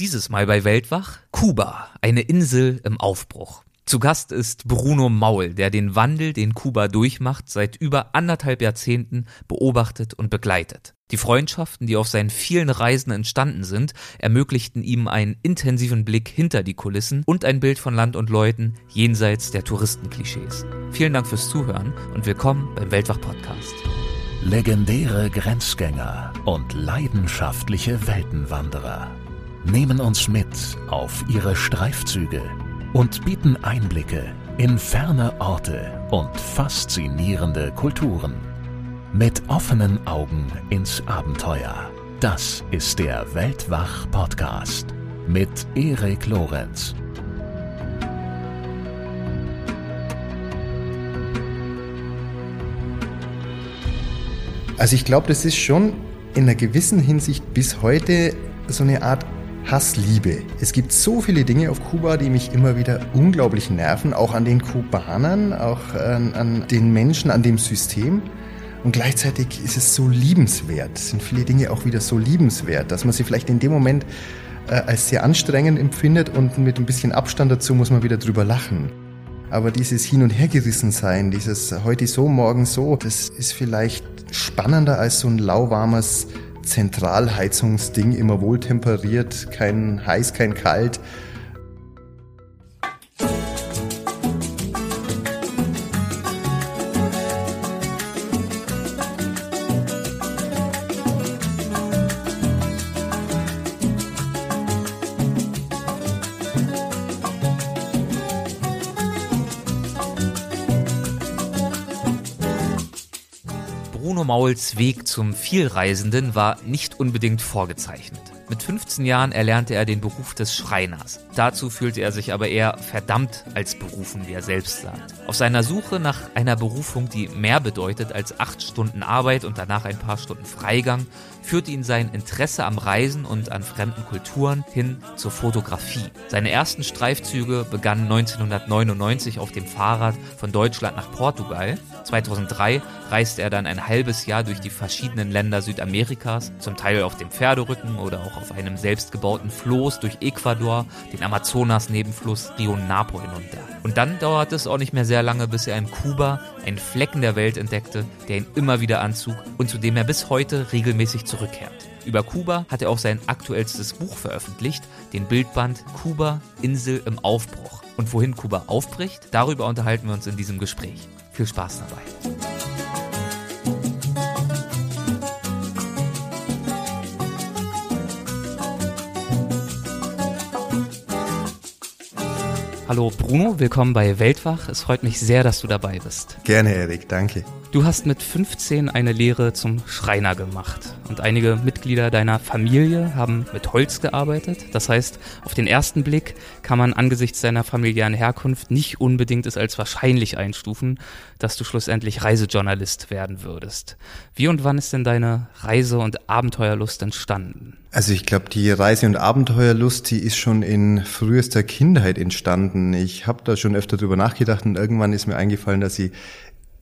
Dieses Mal bei Weltwach Kuba, eine Insel im Aufbruch. Zu Gast ist Bruno Maul, der den Wandel, den Kuba durchmacht, seit über anderthalb Jahrzehnten beobachtet und begleitet. Die Freundschaften, die auf seinen vielen Reisen entstanden sind, ermöglichten ihm einen intensiven Blick hinter die Kulissen und ein Bild von Land und Leuten jenseits der Touristenklischees. Vielen Dank fürs Zuhören und willkommen beim Weltwach Podcast. Legendäre Grenzgänger und leidenschaftliche Weltenwanderer nehmen uns mit auf ihre Streifzüge und bieten Einblicke in ferne Orte und faszinierende Kulturen. Mit offenen Augen ins Abenteuer. Das ist der Weltwach-Podcast mit Erik Lorenz. Also ich glaube, das ist schon in einer gewissen Hinsicht bis heute so eine Art Hassliebe. Es gibt so viele Dinge auf Kuba, die mich immer wieder unglaublich nerven, auch an den Kubanern, auch an, an den Menschen, an dem System. Und gleichzeitig ist es so liebenswert, sind viele Dinge auch wieder so liebenswert, dass man sie vielleicht in dem Moment äh, als sehr anstrengend empfindet und mit ein bisschen Abstand dazu muss man wieder drüber lachen. Aber dieses Hin- und Hergerissen sein, dieses heute so, morgen so, das ist vielleicht spannender als so ein lauwarmes Zentralheizungsding, immer wohltemperiert, kein heiß, kein kalt. Mauls Weg zum Vielreisenden war nicht unbedingt vorgezeichnet. Mit 15 Jahren erlernte er den Beruf des Schreiners. Dazu fühlte er sich aber eher verdammt als berufen, wie er selbst sagt. Auf seiner Suche nach einer Berufung, die mehr bedeutet als acht Stunden Arbeit und danach ein paar Stunden Freigang, führte ihn sein Interesse am Reisen und an fremden Kulturen hin zur Fotografie. Seine ersten Streifzüge begannen 1999 auf dem Fahrrad von Deutschland nach Portugal. 2003 reiste er dann ein halbes Jahr durch die verschiedenen Länder Südamerikas, zum Teil auf dem Pferderücken oder auch auf einem selbstgebauten Floß durch Ecuador, den Amazonas-Nebenfluss Rio Napo hinunter. Und dann dauerte es auch nicht mehr sehr lange, bis er in Kuba einen Flecken der Welt entdeckte, der ihn immer wieder anzog und zu dem er bis heute regelmäßig zurückkehrt. Über Kuba hat er auch sein aktuellstes Buch veröffentlicht, den Bildband Kuba, Insel im Aufbruch. Und wohin Kuba aufbricht, darüber unterhalten wir uns in diesem Gespräch. Viel Spaß dabei. Hallo Bruno, willkommen bei Weltwach. Es freut mich sehr, dass du dabei bist. Gerne, Erik, danke. Du hast mit 15 eine Lehre zum Schreiner gemacht und einige Mitglieder deiner Familie haben mit Holz gearbeitet. Das heißt, auf den ersten Blick kann man angesichts deiner familiären Herkunft nicht unbedingt es als wahrscheinlich einstufen, dass du schlussendlich Reisejournalist werden würdest. Wie und wann ist denn deine Reise- und Abenteuerlust entstanden? Also ich glaube, die Reise- und Abenteuerlust, die ist schon in frühester Kindheit entstanden. Ich habe da schon öfter drüber nachgedacht und irgendwann ist mir eingefallen, dass ich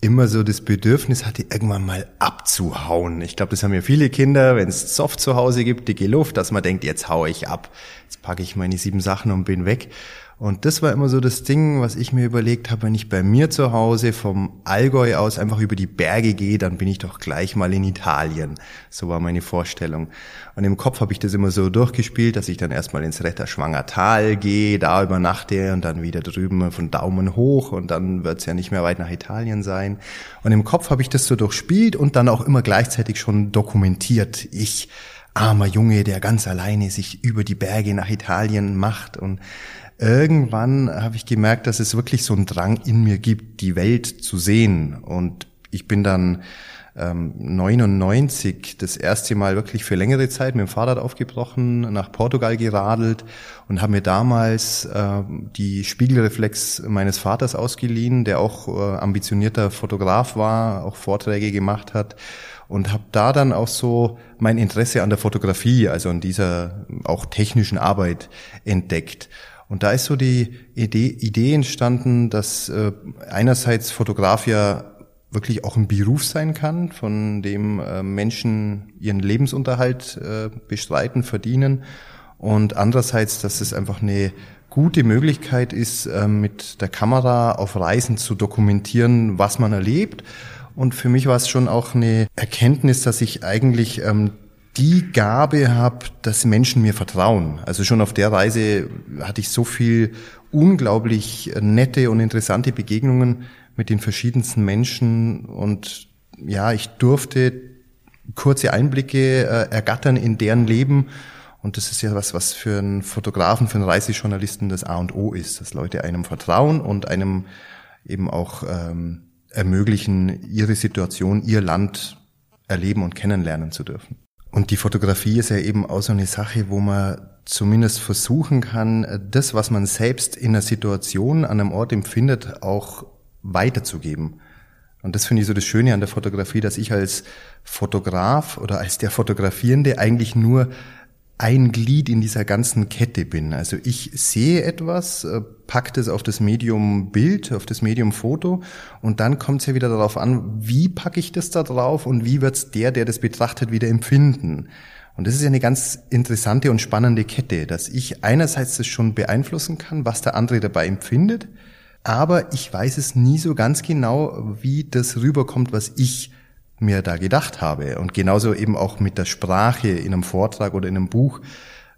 immer so das Bedürfnis hatte, irgendwann mal abzuhauen. Ich glaube, das haben ja viele Kinder, wenn es Soft zu Hause gibt, dicke Luft, dass man denkt, jetzt haue ich ab, jetzt packe ich meine sieben Sachen und bin weg. Und das war immer so das Ding, was ich mir überlegt habe, wenn ich bei mir zu Hause vom Allgäu aus einfach über die Berge gehe, dann bin ich doch gleich mal in Italien. So war meine Vorstellung. Und im Kopf habe ich das immer so durchgespielt, dass ich dann erstmal ins Retterschwanger Tal gehe, da übernachte und dann wieder drüben von Daumen hoch und dann wird's ja nicht mehr weit nach Italien sein. Und im Kopf habe ich das so durchspielt und dann auch immer gleichzeitig schon dokumentiert. Ich armer Junge, der ganz alleine sich über die Berge nach Italien macht und irgendwann habe ich gemerkt, dass es wirklich so einen Drang in mir gibt, die Welt zu sehen. Und ich bin dann ähm, 99 das erste Mal wirklich für längere Zeit mit dem Fahrrad aufgebrochen, nach Portugal geradelt und habe mir damals äh, die Spiegelreflex meines Vaters ausgeliehen, der auch äh, ambitionierter Fotograf war, auch Vorträge gemacht hat und habe da dann auch so mein Interesse an der Fotografie, also an dieser auch technischen Arbeit entdeckt. Und da ist so die Idee, Idee entstanden, dass äh, einerseits Fotograf ja wirklich auch ein Beruf sein kann, von dem äh, Menschen ihren Lebensunterhalt äh, bestreiten, verdienen und andererseits, dass es einfach eine gute Möglichkeit ist, äh, mit der Kamera auf Reisen zu dokumentieren, was man erlebt. Und für mich war es schon auch eine Erkenntnis, dass ich eigentlich ähm, die Gabe habe, dass Menschen mir vertrauen. Also schon auf der Reise hatte ich so viel unglaublich nette und interessante Begegnungen mit den verschiedensten Menschen und ja, ich durfte kurze Einblicke äh, ergattern in deren Leben und das ist ja was, was für einen Fotografen, für einen Reisejournalisten das A und O ist, dass Leute einem vertrauen und einem eben auch ähm, ermöglichen, ihre Situation, ihr Land erleben und kennenlernen zu dürfen. Und die Fotografie ist ja eben auch so eine Sache, wo man zumindest versuchen kann, das, was man selbst in einer Situation an einem Ort empfindet, auch weiterzugeben. Und das finde ich so das Schöne an der Fotografie, dass ich als Fotograf oder als der Fotografierende eigentlich nur ein Glied in dieser ganzen Kette bin. Also ich sehe etwas, äh, packe es auf das Medium Bild, auf das Medium Foto und dann kommt es ja wieder darauf an, wie packe ich das da drauf und wie wird's der, der das betrachtet, wieder empfinden. Und das ist ja eine ganz interessante und spannende Kette, dass ich einerseits das schon beeinflussen kann, was der andere dabei empfindet, aber ich weiß es nie so ganz genau, wie das rüberkommt, was ich mir da gedacht habe. Und genauso eben auch mit der Sprache in einem Vortrag oder in einem Buch,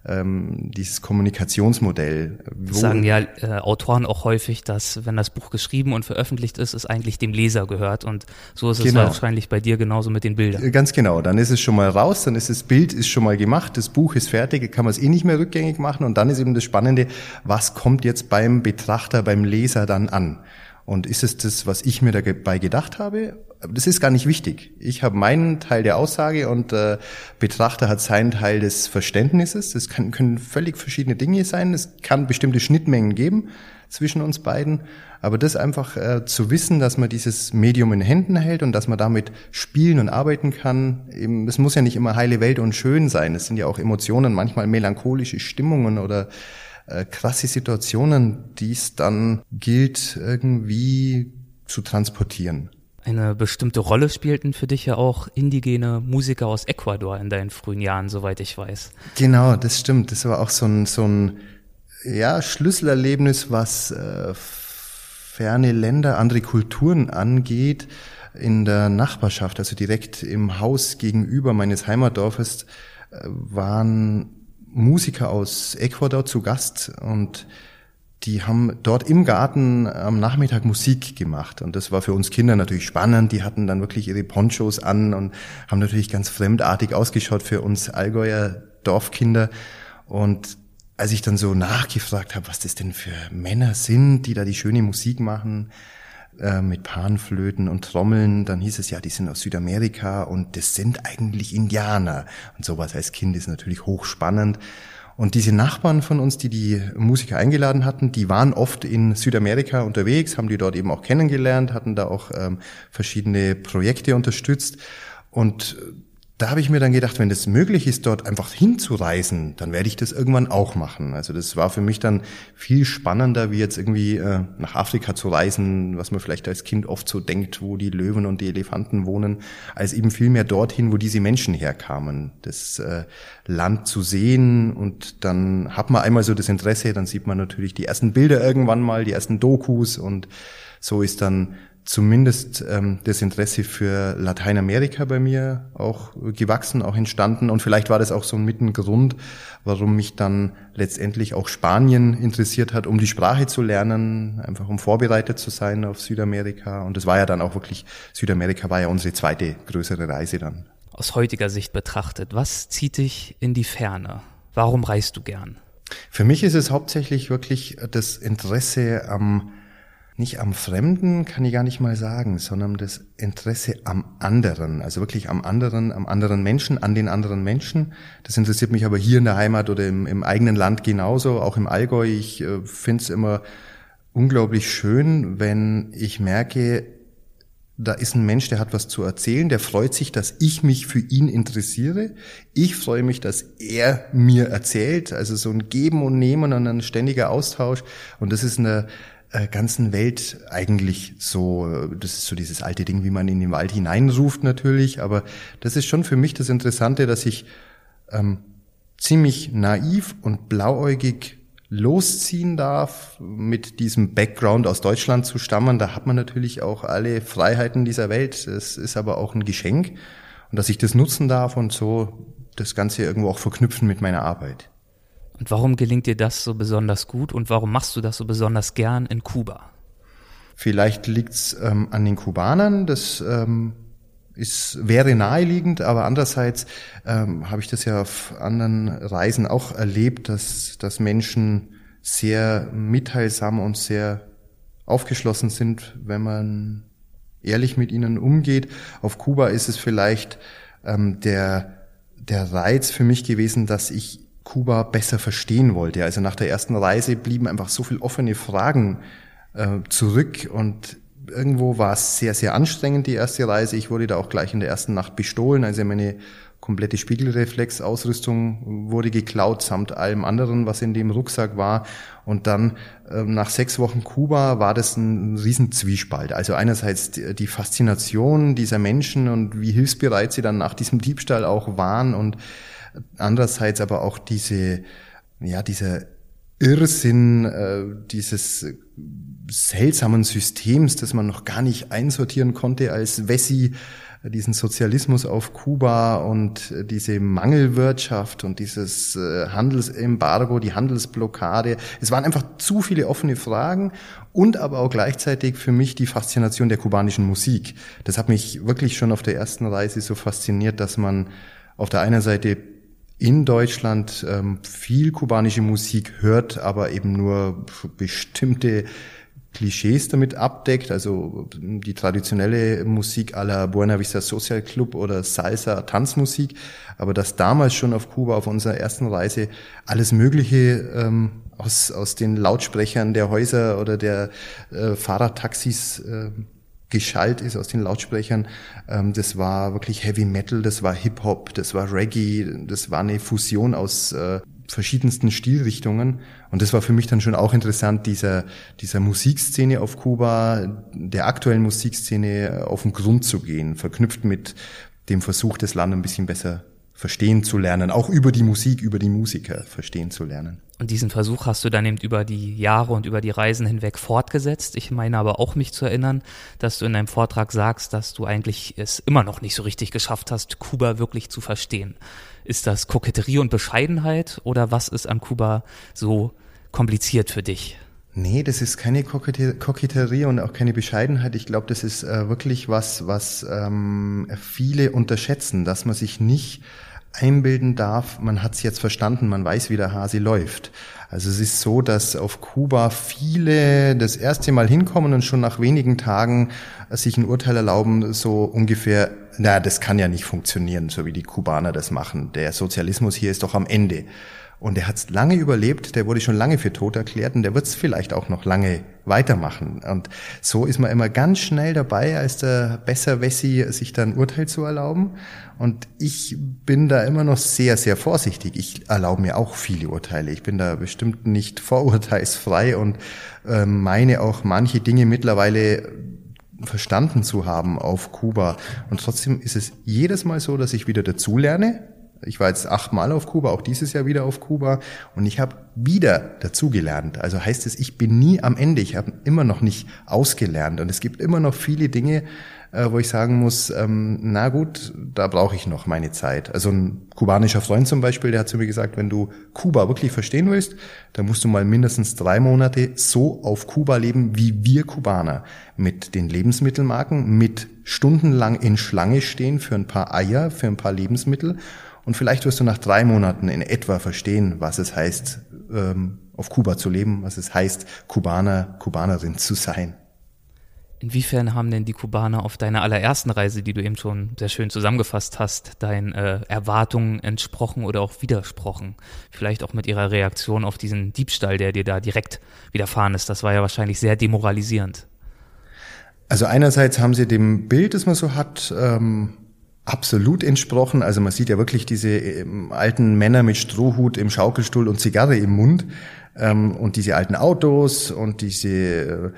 ähm, dieses Kommunikationsmodell. Wo sagen ja äh, Autoren auch häufig, dass wenn das Buch geschrieben und veröffentlicht ist, es eigentlich dem Leser gehört. Und so ist es genau. wahrscheinlich bei dir genauso mit den Bildern. Ganz genau. Dann ist es schon mal raus, dann ist das Bild ist schon mal gemacht, das Buch ist fertig, kann man es eh nicht mehr rückgängig machen. Und dann ist eben das Spannende, was kommt jetzt beim Betrachter, beim Leser dann an? Und ist es das, was ich mir dabei gedacht habe? Das ist gar nicht wichtig. Ich habe meinen Teil der Aussage und der äh, Betrachter hat seinen Teil des Verständnisses. Das kann, können völlig verschiedene Dinge sein. Es kann bestimmte Schnittmengen geben zwischen uns beiden. Aber das einfach äh, zu wissen, dass man dieses Medium in Händen hält und dass man damit spielen und arbeiten kann. Eben, es muss ja nicht immer heile Welt und schön sein. Es sind ja auch Emotionen, manchmal melancholische Stimmungen oder äh, krasse Situationen, die es dann gilt irgendwie zu transportieren. Eine bestimmte Rolle spielten für dich ja auch indigene Musiker aus Ecuador in deinen frühen Jahren, soweit ich weiß. Genau, das stimmt. Das war auch so ein, so ein ja, Schlüsselerlebnis, was äh, ferne Länder, andere Kulturen angeht. In der Nachbarschaft, also direkt im Haus gegenüber meines Heimatdorfes, äh, waren Musiker aus Ecuador zu Gast und die haben dort im Garten am Nachmittag Musik gemacht. Und das war für uns Kinder natürlich spannend. Die hatten dann wirklich ihre Ponchos an und haben natürlich ganz fremdartig ausgeschaut für uns Allgäuer Dorfkinder. Und als ich dann so nachgefragt habe, was das denn für Männer sind, die da die schöne Musik machen, äh, mit Panflöten und Trommeln, dann hieß es ja, die sind aus Südamerika und das sind eigentlich Indianer. Und sowas als Kind ist natürlich hochspannend. Und diese Nachbarn von uns, die die Musiker eingeladen hatten, die waren oft in Südamerika unterwegs, haben die dort eben auch kennengelernt, hatten da auch ähm, verschiedene Projekte unterstützt. Und da habe ich mir dann gedacht, wenn das möglich ist, dort einfach hinzureisen, dann werde ich das irgendwann auch machen. Also das war für mich dann viel spannender, wie jetzt irgendwie äh, nach Afrika zu reisen, was man vielleicht als Kind oft so denkt, wo die Löwen und die Elefanten wohnen, als eben viel mehr dorthin, wo diese Menschen herkamen, das äh, Land zu sehen und dann hat man einmal so das Interesse, dann sieht man natürlich die ersten Bilder irgendwann mal, die ersten Dokus und so ist dann zumindest ähm, das Interesse für Lateinamerika bei mir auch gewachsen, auch entstanden. Und vielleicht war das auch so ein Mittengrund, warum mich dann letztendlich auch Spanien interessiert hat, um die Sprache zu lernen, einfach um vorbereitet zu sein auf Südamerika. Und es war ja dann auch wirklich, Südamerika war ja unsere zweite größere Reise dann. Aus heutiger Sicht betrachtet, was zieht dich in die Ferne? Warum reist du gern? Für mich ist es hauptsächlich wirklich das Interesse am nicht am Fremden, kann ich gar nicht mal sagen, sondern das Interesse am anderen, also wirklich am anderen, am anderen Menschen, an den anderen Menschen. Das interessiert mich aber hier in der Heimat oder im, im eigenen Land genauso, auch im Allgäu. Ich äh, finde es immer unglaublich schön, wenn ich merke, da ist ein Mensch, der hat was zu erzählen, der freut sich, dass ich mich für ihn interessiere. Ich freue mich, dass er mir erzählt. Also so ein Geben und Nehmen und ein ständiger Austausch. Und das ist eine, ganzen Welt eigentlich so, das ist so dieses alte Ding, wie man in den Wald hineinruft natürlich, aber das ist schon für mich das Interessante, dass ich ähm, ziemlich naiv und blauäugig losziehen darf, mit diesem Background aus Deutschland zu stammen, da hat man natürlich auch alle Freiheiten dieser Welt. Es ist aber auch ein Geschenk und dass ich das nutzen darf und so das Ganze irgendwo auch verknüpfen mit meiner Arbeit. Und warum gelingt dir das so besonders gut und warum machst du das so besonders gern in Kuba? Vielleicht liegt's ähm, an den Kubanern, das ähm, ist, wäre naheliegend, aber andererseits ähm, habe ich das ja auf anderen Reisen auch erlebt, dass, dass Menschen sehr mitteilsam und sehr aufgeschlossen sind, wenn man ehrlich mit ihnen umgeht. Auf Kuba ist es vielleicht ähm, der, der Reiz für mich gewesen, dass ich Kuba besser verstehen wollte. Also nach der ersten Reise blieben einfach so viele offene Fragen äh, zurück und irgendwo war es sehr, sehr anstrengend, die erste Reise. Ich wurde da auch gleich in der ersten Nacht bestohlen. Also meine komplette Spiegelreflexausrüstung wurde geklaut, samt allem anderen, was in dem Rucksack war. Und dann äh, nach sechs Wochen Kuba war das ein Riesenzwiespalt. Also einerseits die, die Faszination dieser Menschen und wie hilfsbereit sie dann nach diesem Diebstahl auch waren und andererseits aber auch diese, ja, dieser Irrsinn äh, dieses seltsamen Systems, das man noch gar nicht einsortieren konnte als Wessi, diesen Sozialismus auf Kuba und diese Mangelwirtschaft und dieses äh, Handelsembargo, die Handelsblockade. Es waren einfach zu viele offene Fragen und aber auch gleichzeitig für mich die Faszination der kubanischen Musik. Das hat mich wirklich schon auf der ersten Reise so fasziniert, dass man auf der einen Seite in Deutschland ähm, viel kubanische Musik hört, aber eben nur bestimmte Klischees damit abdeckt, also die traditionelle Musik la Buena Vista Social Club oder Salsa, Tanzmusik, aber dass damals schon auf Kuba auf unserer ersten Reise alles Mögliche ähm, aus, aus den Lautsprechern der Häuser oder der äh, Fahrradtaxis äh, geschallt ist aus den Lautsprechern. Ähm, das war wirklich Heavy Metal, das war Hip Hop, das war Reggae, das war eine Fusion aus äh, verschiedensten Stilrichtungen. Und das war für mich dann schon auch interessant, dieser, dieser Musikszene auf Kuba, der aktuellen Musikszene auf den Grund zu gehen, verknüpft mit dem Versuch, das Land ein bisschen besser verstehen zu lernen, auch über die Musik, über die Musiker verstehen zu lernen. Und diesen Versuch hast du dann eben über die Jahre und über die Reisen hinweg fortgesetzt. Ich meine aber auch mich zu erinnern, dass du in deinem Vortrag sagst, dass du eigentlich es immer noch nicht so richtig geschafft hast, Kuba wirklich zu verstehen. Ist das Koketterie und Bescheidenheit oder was ist an Kuba so kompliziert für dich? Nee, das ist keine Koketterie und auch keine Bescheidenheit. Ich glaube, das ist äh, wirklich was, was ähm, viele unterschätzen, dass man sich nicht einbilden darf, man hat es jetzt verstanden, man weiß, wie der Hase läuft. Also es ist so, dass auf Kuba viele das erste Mal hinkommen und schon nach wenigen Tagen sich ein Urteil erlauben, so ungefähr, na, das kann ja nicht funktionieren, so wie die Kubaner das machen. Der Sozialismus hier ist doch am Ende. Und er hat es lange überlebt, der wurde schon lange für tot erklärt und der wird es vielleicht auch noch lange weitermachen. Und so ist man immer ganz schnell dabei, als der Besserwessi sich da ein Urteil zu erlauben. Und ich bin da immer noch sehr, sehr vorsichtig. Ich erlaube mir auch viele Urteile. Ich bin da bestimmt nicht vorurteilsfrei und äh, meine auch manche Dinge mittlerweile verstanden zu haben auf Kuba. Und trotzdem ist es jedes Mal so, dass ich wieder dazulerne ich war jetzt achtmal auf Kuba, auch dieses Jahr wieder auf Kuba und ich habe wieder dazugelernt. Also heißt es, ich bin nie am Ende, ich habe immer noch nicht ausgelernt und es gibt immer noch viele Dinge, äh, wo ich sagen muss, ähm, na gut, da brauche ich noch meine Zeit. Also ein kubanischer Freund zum Beispiel, der hat zu mir gesagt, wenn du Kuba wirklich verstehen willst, dann musst du mal mindestens drei Monate so auf Kuba leben wie wir Kubaner. Mit den Lebensmittelmarken, mit stundenlang in Schlange stehen für ein paar Eier, für ein paar Lebensmittel und vielleicht wirst du nach drei Monaten in etwa verstehen, was es heißt, ähm, auf Kuba zu leben, was es heißt, Kubaner, Kubanerin zu sein. Inwiefern haben denn die Kubaner auf deiner allerersten Reise, die du eben schon sehr schön zusammengefasst hast, deinen äh, Erwartungen entsprochen oder auch widersprochen? Vielleicht auch mit ihrer Reaktion auf diesen Diebstahl, der dir da direkt widerfahren ist. Das war ja wahrscheinlich sehr demoralisierend. Also einerseits haben sie dem Bild, das man so hat, ähm, absolut entsprochen. Also man sieht ja wirklich diese ähm, alten Männer mit Strohhut im Schaukelstuhl und Zigarre im Mund ähm, und diese alten Autos und diese äh,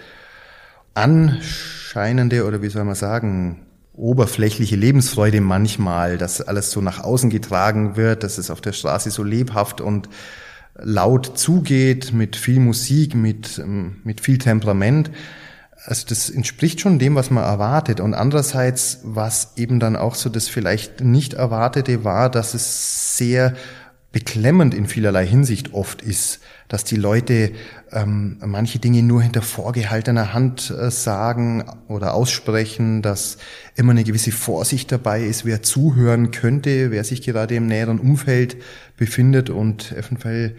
anscheinende oder wie soll man sagen oberflächliche Lebensfreude manchmal, dass alles so nach außen getragen wird, dass es auf der Straße so lebhaft und laut zugeht, mit viel Musik, mit, ähm, mit viel Temperament. Also das entspricht schon dem, was man erwartet. Und andererseits, was eben dann auch so das vielleicht nicht erwartete war, dass es sehr beklemmend in vielerlei Hinsicht oft ist, dass die Leute ähm, manche Dinge nur hinter vorgehaltener Hand äh, sagen oder aussprechen, dass immer eine gewisse Vorsicht dabei ist, wer zuhören könnte, wer sich gerade im näheren Umfeld befindet und eventuell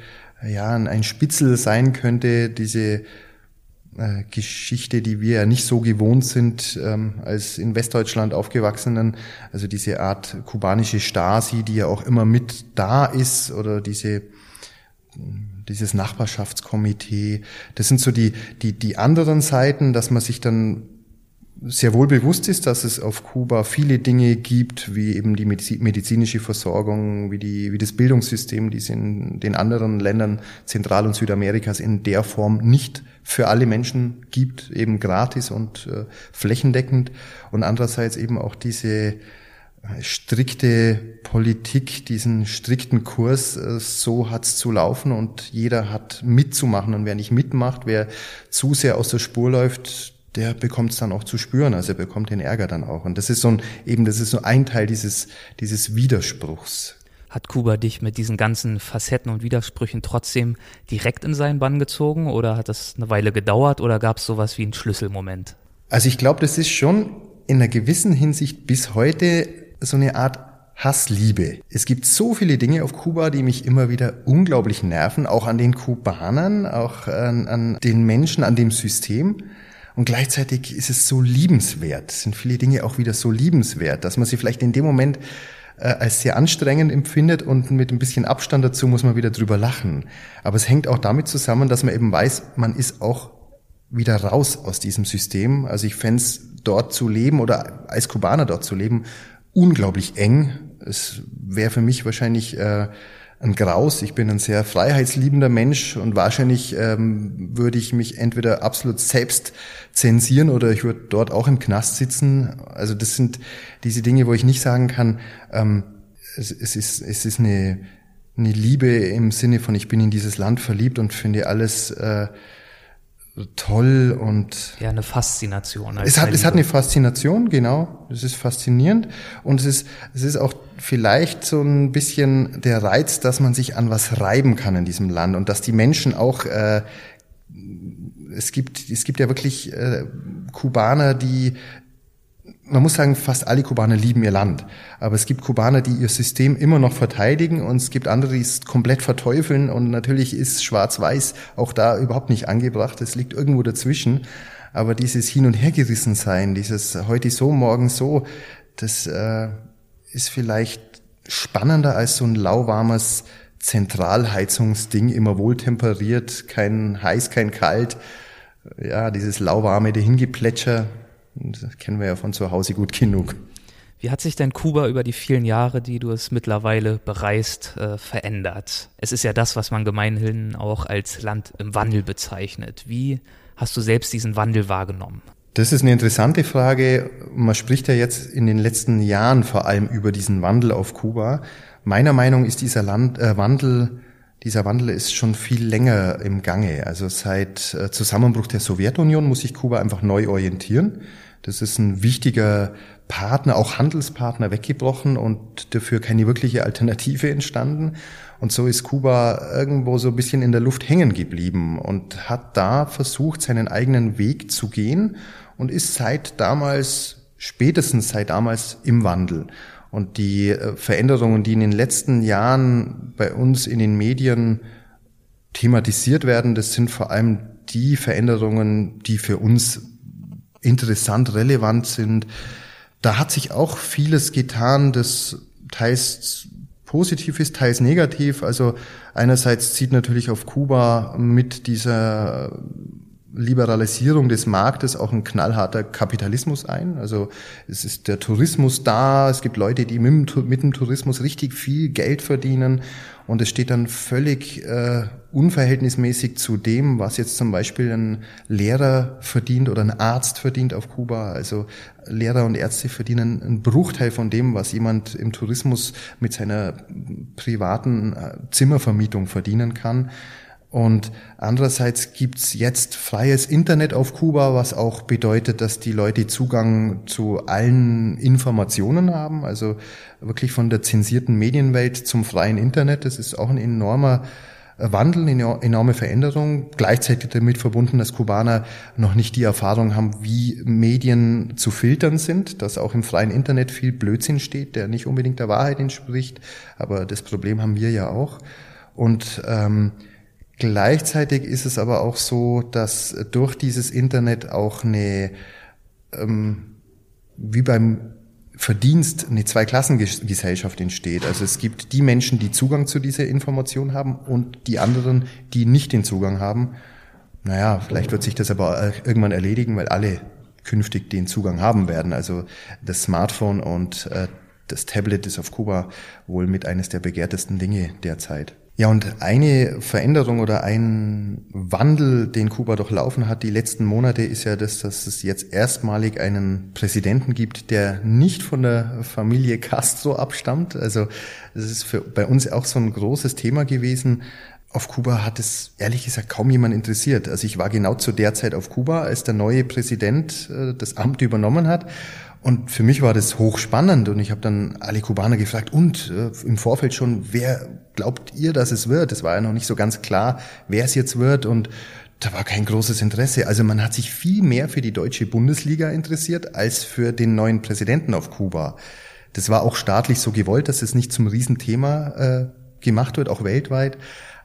ja ein Spitzel sein könnte, diese äh, Geschichte, die wir ja nicht so gewohnt sind ähm, als in Westdeutschland aufgewachsenen, also diese Art kubanische Stasi, die ja auch immer mit da ist oder diese dieses Nachbarschaftskomitee. Das sind so die, die, die anderen Seiten, dass man sich dann sehr wohl bewusst ist, dass es auf Kuba viele Dinge gibt, wie eben die medizinische Versorgung, wie, die, wie das Bildungssystem, die es in den anderen Ländern Zentral- und Südamerikas in der Form nicht für alle Menschen gibt, eben gratis und äh, flächendeckend. Und andererseits eben auch diese strikte Politik, diesen strikten Kurs, äh, so hat's zu laufen und jeder hat mitzumachen. Und wer nicht mitmacht, wer zu sehr aus der Spur läuft, der bekommt es dann auch zu spüren, also er bekommt den Ärger dann auch. Und das ist so ein, eben, das ist so ein Teil dieses, dieses Widerspruchs. Hat Kuba dich mit diesen ganzen Facetten und Widersprüchen trotzdem direkt in seinen Bann gezogen oder hat das eine Weile gedauert oder gab es sowas wie einen Schlüsselmoment? Also ich glaube, das ist schon in einer gewissen Hinsicht bis heute so eine Art Hassliebe. Es gibt so viele Dinge auf Kuba, die mich immer wieder unglaublich nerven, auch an den Kubanern, auch an, an den Menschen, an dem System. Und gleichzeitig ist es so liebenswert, sind viele Dinge auch wieder so liebenswert, dass man sie vielleicht in dem Moment äh, als sehr anstrengend empfindet und mit ein bisschen Abstand dazu muss man wieder drüber lachen. Aber es hängt auch damit zusammen, dass man eben weiß, man ist auch wieder raus aus diesem System. Also ich fände dort zu leben oder als Kubaner dort zu leben unglaublich eng. Es wäre für mich wahrscheinlich äh, ein Graus. Ich bin ein sehr freiheitsliebender Mensch und wahrscheinlich ähm, würde ich mich entweder absolut selbst zensieren oder ich würde dort auch im Knast sitzen. Also das sind diese Dinge, wo ich nicht sagen kann, ähm, es, es, ist, es ist eine, eine Liebe im Sinne von, ich bin in dieses Land verliebt und finde alles äh, toll und ja eine Faszination. es hat es hat eine Faszination genau. Es ist faszinierend und es ist es ist auch vielleicht so ein bisschen der Reiz, dass man sich an was reiben kann in diesem Land und dass die Menschen auch äh, es gibt es gibt ja wirklich äh, Kubaner, die man muss sagen, fast alle Kubaner lieben ihr Land. Aber es gibt Kubaner, die ihr System immer noch verteidigen und es gibt andere, die es komplett verteufeln. Und natürlich ist Schwarz-Weiß auch da überhaupt nicht angebracht. Es liegt irgendwo dazwischen. Aber dieses Hin- und Hergerissen sein, dieses heute so, morgen so, das äh, ist vielleicht spannender als so ein lauwarmes Zentralheizungsding, immer wohltemperiert, kein heiß, kein kalt. Ja, dieses lauwarme Dahingeplätscher, das kennen wir ja von zu Hause gut genug. Wie hat sich denn Kuba über die vielen Jahre, die du es mittlerweile bereist, äh, verändert? Es ist ja das, was man gemeinhin auch als Land im Wandel bezeichnet. Wie hast du selbst diesen Wandel wahrgenommen? Das ist eine interessante Frage. Man spricht ja jetzt in den letzten Jahren vor allem über diesen Wandel auf Kuba. Meiner Meinung ist dieser Land, äh, Wandel dieser Wandel ist schon viel länger im Gange. Also seit äh, Zusammenbruch der Sowjetunion muss sich Kuba einfach neu orientieren. Das ist ein wichtiger Partner, auch Handelspartner weggebrochen und dafür keine wirkliche Alternative entstanden. Und so ist Kuba irgendwo so ein bisschen in der Luft hängen geblieben und hat da versucht, seinen eigenen Weg zu gehen und ist seit damals, spätestens seit damals im Wandel. Und die äh, Veränderungen, die in den letzten Jahren bei uns in den Medien thematisiert werden, das sind vor allem die Veränderungen, die für uns interessant, relevant sind. Da hat sich auch vieles getan, das teils positiv ist, teils negativ. Also einerseits zieht natürlich auf Kuba mit dieser Liberalisierung des Marktes auch ein knallharter Kapitalismus ein. Also es ist der Tourismus da, es gibt Leute, die mit dem, Tourismus richtig viel Geld verdienen und es steht dann völlig äh, unverhältnismäßig zu dem, was jetzt zum Beispiel ein Lehrer verdient oder ein Arzt verdient auf Kuba. Also Lehrer und Ärzte verdienen einen Bruchteil von dem, was jemand im Tourismus mit seiner privaten äh, Zimmervermietung verdienen kann. Und andererseits gibt's jetzt freies Internet auf Kuba, was auch bedeutet, dass die Leute Zugang zu allen Informationen haben, also wirklich von der zensierten Medienwelt zum freien Internet. Das ist auch ein enormer Wandel, eine enorme Veränderung. Gleichzeitig damit verbunden, dass Kubaner noch nicht die Erfahrung haben, wie Medien zu filtern sind, dass auch im freien Internet viel Blödsinn steht, der nicht unbedingt der Wahrheit entspricht. Aber das Problem haben wir ja auch. Und ähm, Gleichzeitig ist es aber auch so, dass durch dieses Internet auch eine, ähm, wie beim Verdienst, eine Zweiklassengesellschaft entsteht. Also es gibt die Menschen, die Zugang zu dieser Information haben und die anderen, die nicht den Zugang haben. Naja, vielleicht wird sich das aber irgendwann erledigen, weil alle künftig den Zugang haben werden. Also das Smartphone und äh, das Tablet ist auf Kuba wohl mit eines der begehrtesten Dinge derzeit. Ja, und eine Veränderung oder ein Wandel, den Kuba durchlaufen hat die letzten Monate, ist ja das, dass es jetzt erstmalig einen Präsidenten gibt, der nicht von der Familie Castro abstammt. Also es ist für, bei uns auch so ein großes Thema gewesen. Auf Kuba hat es ehrlich gesagt kaum jemand interessiert. Also ich war genau zu der Zeit auf Kuba, als der neue Präsident äh, das Amt übernommen hat. Und für mich war das hochspannend und ich habe dann alle Kubaner gefragt, und äh, im Vorfeld schon, wer glaubt ihr, dass es wird? Es war ja noch nicht so ganz klar, wer es jetzt wird und da war kein großes Interesse. Also man hat sich viel mehr für die deutsche Bundesliga interessiert als für den neuen Präsidenten auf Kuba. Das war auch staatlich so gewollt, dass es nicht zum Riesenthema äh, gemacht wird, auch weltweit.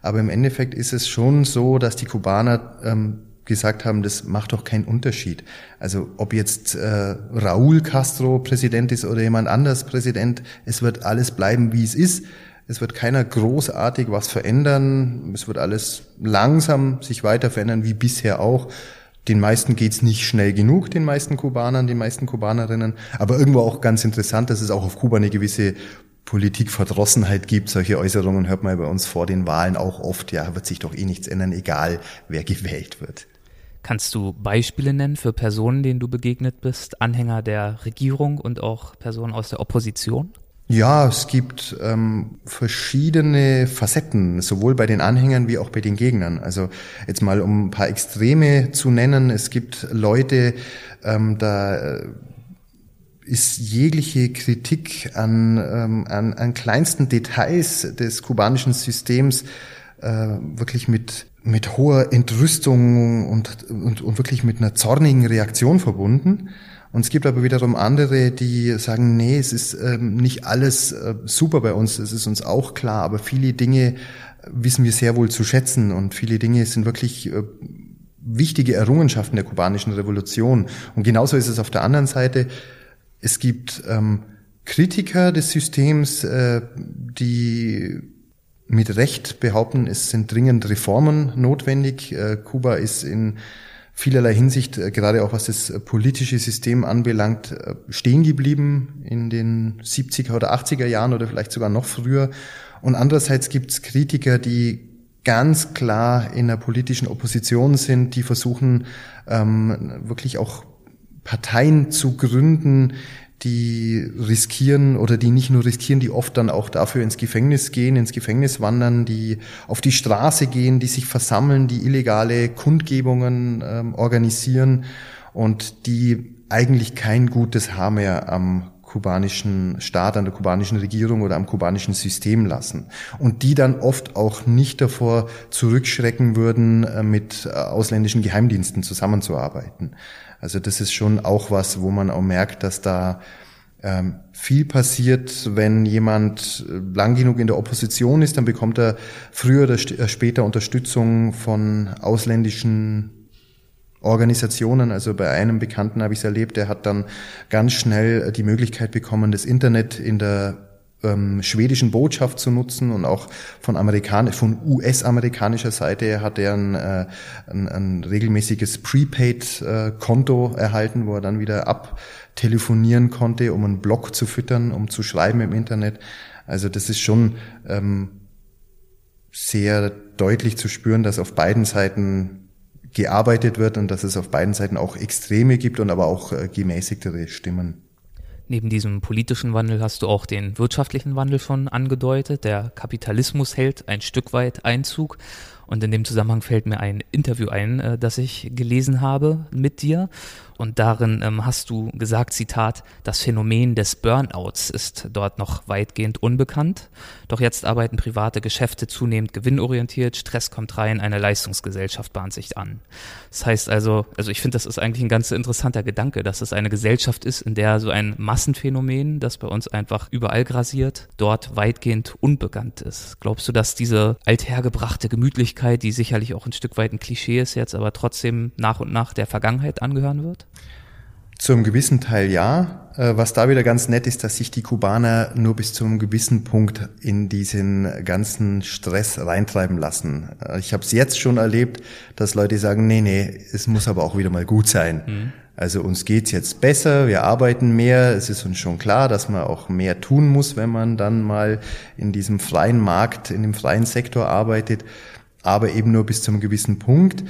Aber im Endeffekt ist es schon so, dass die Kubaner ähm, gesagt haben, das macht doch keinen Unterschied. Also ob jetzt äh, Raúl Castro Präsident ist oder jemand anders Präsident, es wird alles bleiben, wie es ist. Es wird keiner großartig was verändern. Es wird alles langsam sich weiter verändern, wie bisher auch. Den meisten geht's nicht schnell genug, den meisten Kubanern, den meisten Kubanerinnen. Aber irgendwo auch ganz interessant, dass es auch auf Kuba eine gewisse Politikverdrossenheit gibt. Solche Äußerungen hört man bei uns vor den Wahlen auch oft. Ja, wird sich doch eh nichts ändern, egal wer gewählt wird. Kannst du Beispiele nennen für Personen, denen du begegnet bist, Anhänger der Regierung und auch Personen aus der Opposition? Ja, es gibt ähm, verschiedene Facetten, sowohl bei den Anhängern wie auch bei den Gegnern. Also jetzt mal um ein paar Extreme zu nennen. Es gibt Leute, ähm, da äh, ist jegliche Kritik an, ähm, an, an kleinsten Details des kubanischen Systems äh, wirklich mit mit hoher Entrüstung und, und, und wirklich mit einer zornigen Reaktion verbunden. Und es gibt aber wiederum andere, die sagen, nee, es ist ähm, nicht alles äh, super bei uns, es ist uns auch klar, aber viele Dinge wissen wir sehr wohl zu schätzen und viele Dinge sind wirklich äh, wichtige Errungenschaften der kubanischen Revolution. Und genauso ist es auf der anderen Seite. Es gibt ähm, Kritiker des Systems, äh, die mit Recht behaupten, es sind dringend Reformen notwendig. Äh, Kuba ist in vielerlei Hinsicht, äh, gerade auch was das politische System anbelangt, äh, stehen geblieben in den 70er oder 80er Jahren oder vielleicht sogar noch früher. Und andererseits gibt es Kritiker, die ganz klar in der politischen Opposition sind, die versuchen ähm, wirklich auch Parteien zu gründen, die riskieren oder die nicht nur riskieren, die oft dann auch dafür ins Gefängnis gehen, ins Gefängnis wandern, die auf die Straße gehen, die sich versammeln, die illegale Kundgebungen ähm, organisieren und die eigentlich kein gutes Haar mehr am kubanischen Staat, an der kubanischen Regierung oder am kubanischen System lassen. Und die dann oft auch nicht davor zurückschrecken würden, äh, mit äh, ausländischen Geheimdiensten zusammenzuarbeiten. Also das ist schon auch was, wo man auch merkt, dass da ähm, viel passiert, wenn jemand äh, lang genug in der Opposition ist, dann bekommt er früher oder später Unterstützung von ausländischen Organisationen. Also bei einem Bekannten habe ich es erlebt, der hat dann ganz schnell äh, die Möglichkeit bekommen, das Internet in der ähm, schwedischen Botschaft zu nutzen und auch von Amerikan von US-amerikanischer Seite hat er ein, äh, ein, ein regelmäßiges Prepaid-Konto erhalten, wo er dann wieder abtelefonieren konnte, um einen Blog zu füttern, um zu schreiben im Internet. Also das ist schon ähm, sehr deutlich zu spüren, dass auf beiden Seiten gearbeitet wird und dass es auf beiden Seiten auch Extreme gibt und aber auch äh, gemäßigtere Stimmen. Neben diesem politischen Wandel hast du auch den wirtschaftlichen Wandel schon angedeutet. Der Kapitalismus hält ein Stück weit Einzug. Und in dem Zusammenhang fällt mir ein Interview ein, äh, das ich gelesen habe mit dir. Und darin ähm, hast du gesagt, Zitat, das Phänomen des Burnouts ist dort noch weitgehend unbekannt. Doch jetzt arbeiten private Geschäfte zunehmend gewinnorientiert, Stress kommt rein, eine Leistungsgesellschaft bahnt sich an. Das heißt also, also ich finde, das ist eigentlich ein ganz interessanter Gedanke, dass es eine Gesellschaft ist, in der so ein Massenphänomen, das bei uns einfach überall grasiert, dort weitgehend unbekannt ist. Glaubst du, dass diese althergebrachte Gemütlichkeit, die sicherlich auch ein Stück weit ein Klischee ist jetzt, aber trotzdem nach und nach der Vergangenheit angehören wird? Zum gewissen Teil ja. Äh, was da wieder ganz nett ist, dass sich die Kubaner nur bis zu einem gewissen Punkt in diesen ganzen Stress reintreiben lassen. Äh, ich habe es jetzt schon erlebt, dass Leute sagen, nee, nee, es muss aber auch wieder mal gut sein. Mhm. Also uns geht's jetzt besser, wir arbeiten mehr, es ist uns schon klar, dass man auch mehr tun muss, wenn man dann mal in diesem freien Markt, in dem freien Sektor arbeitet, aber eben nur bis zu einem gewissen Punkt.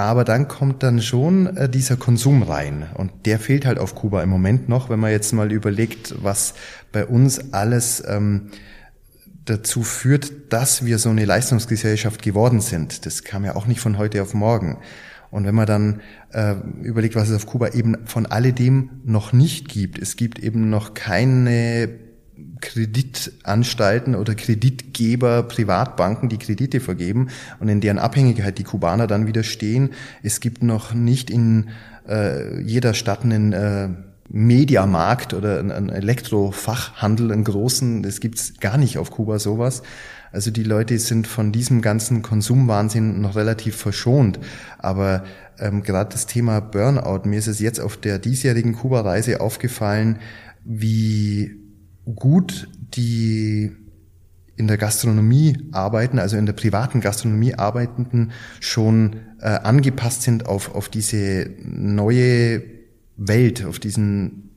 Aber dann kommt dann schon äh, dieser Konsum rein. Und der fehlt halt auf Kuba im Moment noch, wenn man jetzt mal überlegt, was bei uns alles ähm, dazu führt, dass wir so eine Leistungsgesellschaft geworden sind. Das kam ja auch nicht von heute auf morgen. Und wenn man dann äh, überlegt, was es auf Kuba eben von alledem noch nicht gibt, es gibt eben noch keine Kreditanstalten oder Kreditgeber, Privatbanken, die Kredite vergeben und in deren Abhängigkeit die Kubaner dann wieder stehen. Es gibt noch nicht in äh, jeder Stadt einen äh, Mediamarkt oder einen Elektrofachhandel, einen großen. Das gibt's gar nicht auf Kuba sowas. Also die Leute sind von diesem ganzen Konsumwahnsinn noch relativ verschont. Aber ähm, gerade das Thema Burnout, mir ist es jetzt auf der diesjährigen Kuba-Reise aufgefallen, wie gut die in der Gastronomie arbeiten, also in der privaten Gastronomie arbeitenden, schon äh, angepasst sind auf, auf diese neue Welt, auf diesen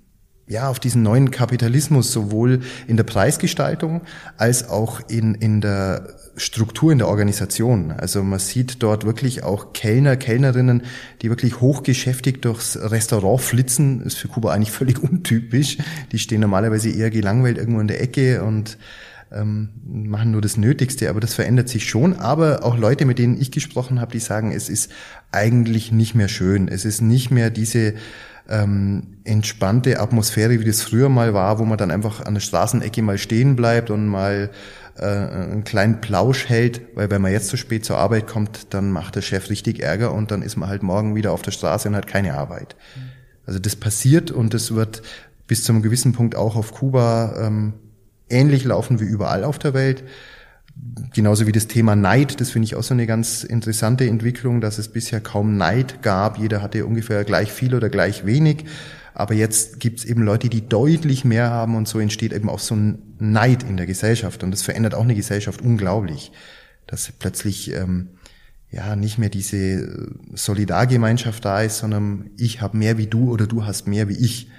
ja, auf diesen neuen Kapitalismus sowohl in der Preisgestaltung als auch in, in der Struktur in der Organisation. Also man sieht dort wirklich auch Kellner, Kellnerinnen, die wirklich hochgeschäftigt durchs Restaurant flitzen. ist für Kuba eigentlich völlig untypisch. Die stehen normalerweise eher gelangweilt irgendwo in der Ecke und ähm, machen nur das Nötigste, aber das verändert sich schon. Aber auch Leute, mit denen ich gesprochen habe, die sagen, es ist eigentlich nicht mehr schön. Es ist nicht mehr diese ähm, entspannte Atmosphäre, wie das früher mal war, wo man dann einfach an der Straßenecke mal stehen bleibt und mal äh, einen kleinen Plausch hält, weil wenn man jetzt zu spät zur Arbeit kommt, dann macht der Chef richtig Ärger und dann ist man halt morgen wieder auf der Straße und hat keine Arbeit. Also das passiert und das wird bis zu einem gewissen Punkt auch auf Kuba ähm, ähnlich laufen wie überall auf der Welt. Genauso wie das Thema Neid, das finde ich auch so eine ganz interessante Entwicklung, dass es bisher kaum Neid gab. Jeder hatte ungefähr gleich viel oder gleich wenig. Aber jetzt gibt es eben Leute, die deutlich mehr haben und so entsteht eben auch so ein Neid in der Gesellschaft. Und das verändert auch eine Gesellschaft unglaublich, dass plötzlich ähm, ja nicht mehr diese Solidargemeinschaft da ist, sondern ich habe mehr wie du oder du hast mehr wie ich.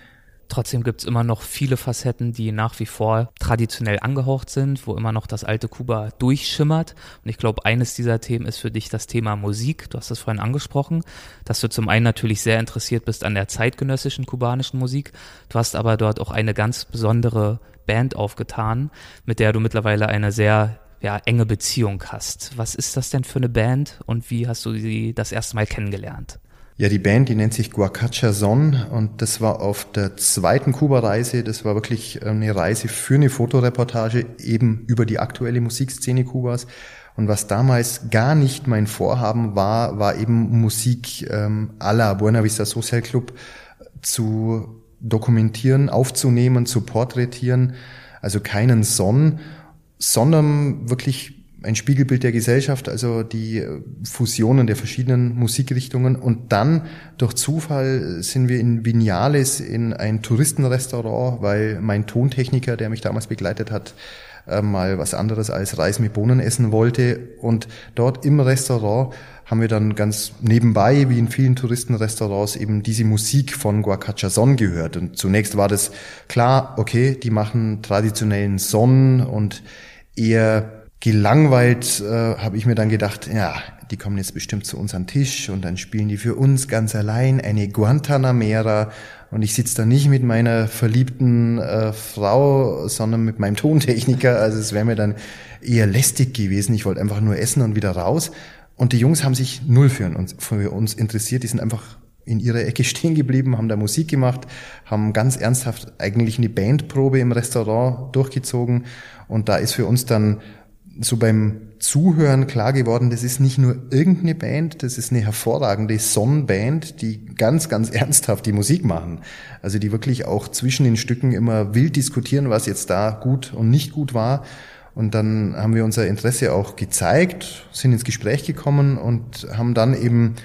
Trotzdem gibt's immer noch viele Facetten, die nach wie vor traditionell angehaucht sind, wo immer noch das alte Kuba durchschimmert. Und ich glaube, eines dieser Themen ist für dich das Thema Musik. Du hast es vorhin angesprochen, dass du zum einen natürlich sehr interessiert bist an der zeitgenössischen kubanischen Musik. Du hast aber dort auch eine ganz besondere Band aufgetan, mit der du mittlerweile eine sehr ja, enge Beziehung hast. Was ist das denn für eine Band und wie hast du sie das erste Mal kennengelernt? Ja, die Band, die nennt sich Guacacha Son und das war auf der zweiten Kuba-Reise. Das war wirklich ähm, eine Reise für eine Fotoreportage eben über die aktuelle Musikszene Kubas. Und was damals gar nicht mein Vorhaben war, war eben Musik ähm, à la Buena Vista Social Club zu dokumentieren, aufzunehmen, zu porträtieren. Also keinen Son, sondern wirklich ein Spiegelbild der Gesellschaft, also die äh, Fusionen der verschiedenen Musikrichtungen. Und dann durch Zufall sind wir in Vinales in ein Touristenrestaurant, weil mein Tontechniker, der mich damals begleitet hat, äh, mal was anderes als Reis mit Bohnen essen wollte. Und dort im Restaurant haben wir dann ganz nebenbei, wie in vielen Touristenrestaurants, eben diese Musik von Guacacha Son gehört. Und zunächst war das klar, okay, die machen traditionellen Son und eher gelangweilt äh, habe ich mir dann gedacht, ja, die kommen jetzt bestimmt zu uns an Tisch und dann spielen die für uns ganz allein eine Guantanamera und ich sitze da nicht mit meiner verliebten äh, Frau, sondern mit meinem Tontechniker. Also es wäre mir dann eher lästig gewesen. Ich wollte einfach nur essen und wieder raus. Und die Jungs haben sich null für uns, für uns interessiert. Die sind einfach in ihrer Ecke stehen geblieben, haben da Musik gemacht, haben ganz ernsthaft eigentlich eine Bandprobe im Restaurant durchgezogen. Und da ist für uns dann so beim Zuhören klar geworden, das ist nicht nur irgendeine Band, das ist eine hervorragende Sonnenband, die ganz, ganz ernsthaft die Musik machen. Also die wirklich auch zwischen den Stücken immer wild diskutieren, was jetzt da gut und nicht gut war. Und dann haben wir unser Interesse auch gezeigt, sind ins Gespräch gekommen und haben dann eben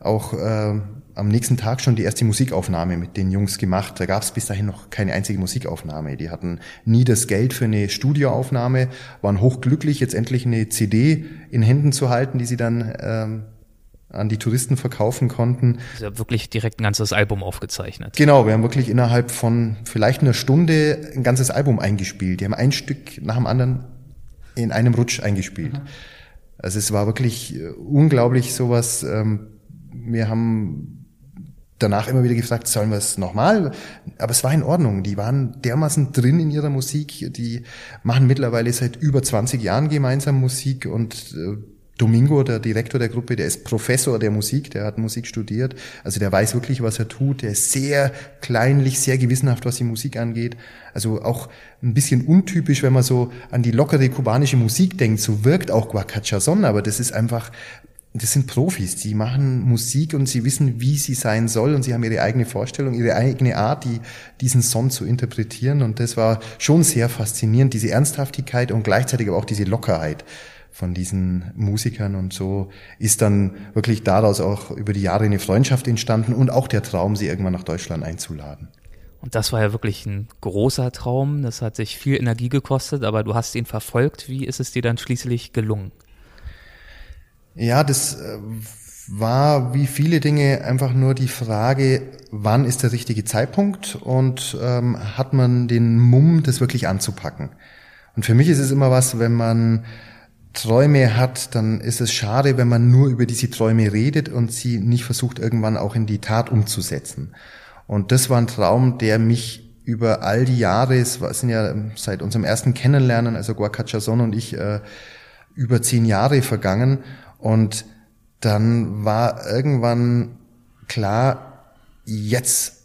auch äh, am nächsten Tag schon die erste Musikaufnahme mit den Jungs gemacht. Da gab es bis dahin noch keine einzige Musikaufnahme. Die hatten nie das Geld für eine Studioaufnahme, waren hochglücklich, jetzt endlich eine CD in Händen zu halten, die sie dann ähm, an die Touristen verkaufen konnten. Sie haben wirklich direkt ein ganzes Album aufgezeichnet. Genau, wir haben wirklich innerhalb von vielleicht einer Stunde ein ganzes Album eingespielt. Die haben ein Stück nach dem anderen in einem Rutsch eingespielt. Mhm. Also es war wirklich äh, unglaublich sowas. Ähm, wir haben danach immer wieder gefragt, sollen wir es nochmal? Aber es war in Ordnung. Die waren dermaßen drin in ihrer Musik. Die machen mittlerweile seit über 20 Jahren gemeinsam Musik und äh, Domingo, der Direktor der Gruppe, der ist Professor der Musik, der hat Musik studiert. Also der weiß wirklich, was er tut. Der ist sehr kleinlich, sehr gewissenhaft, was die Musik angeht. Also auch ein bisschen untypisch, wenn man so an die lockere kubanische Musik denkt. So wirkt auch Guacachazon, aber das ist einfach das sind Profis, die machen Musik und sie wissen, wie sie sein soll und sie haben ihre eigene Vorstellung, ihre eigene Art, die, diesen Song zu interpretieren und das war schon sehr faszinierend, diese Ernsthaftigkeit und gleichzeitig aber auch diese Lockerheit von diesen Musikern und so ist dann wirklich daraus auch über die Jahre eine Freundschaft entstanden und auch der Traum, sie irgendwann nach Deutschland einzuladen. Und das war ja wirklich ein großer Traum. Das hat sich viel Energie gekostet, aber du hast ihn verfolgt. Wie ist es dir dann schließlich gelungen? Ja, das äh, war wie viele Dinge einfach nur die Frage, wann ist der richtige Zeitpunkt und ähm, hat man den Mumm, das wirklich anzupacken. Und für mich ist es immer was, wenn man Träume hat, dann ist es schade, wenn man nur über diese Träume redet und sie nicht versucht, irgendwann auch in die Tat umzusetzen. Und das war ein Traum, der mich über all die Jahre, es sind ja seit unserem ersten Kennenlernen, also Guacachazon und ich, äh, über zehn Jahre vergangen. Und dann war irgendwann klar, jetzt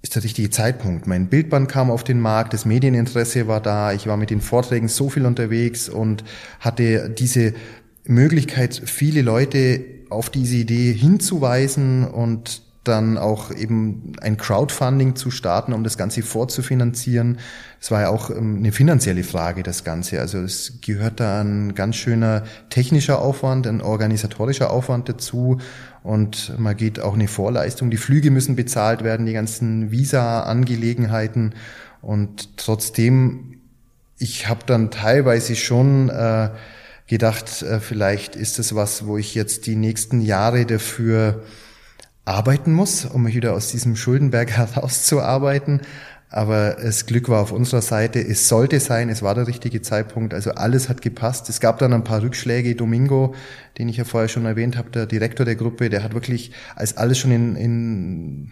ist der richtige Zeitpunkt. Mein Bildband kam auf den Markt, das Medieninteresse war da, ich war mit den Vorträgen so viel unterwegs und hatte diese Möglichkeit, viele Leute auf diese Idee hinzuweisen und dann auch eben ein Crowdfunding zu starten, um das Ganze vorzufinanzieren. Es war ja auch ähm, eine finanzielle Frage, das Ganze. Also es gehört da ein ganz schöner technischer Aufwand, ein organisatorischer Aufwand dazu und man geht auch eine Vorleistung. Die Flüge müssen bezahlt werden, die ganzen Visa-Angelegenheiten und trotzdem, ich habe dann teilweise schon äh, gedacht, äh, vielleicht ist es was, wo ich jetzt die nächsten Jahre dafür arbeiten muss, um mich wieder aus diesem Schuldenberg herauszuarbeiten. Aber das Glück war auf unserer Seite. Es sollte sein, es war der richtige Zeitpunkt. Also alles hat gepasst. Es gab dann ein paar Rückschläge. Domingo, den ich ja vorher schon erwähnt habe, der Direktor der Gruppe, der hat wirklich, als alles schon in, in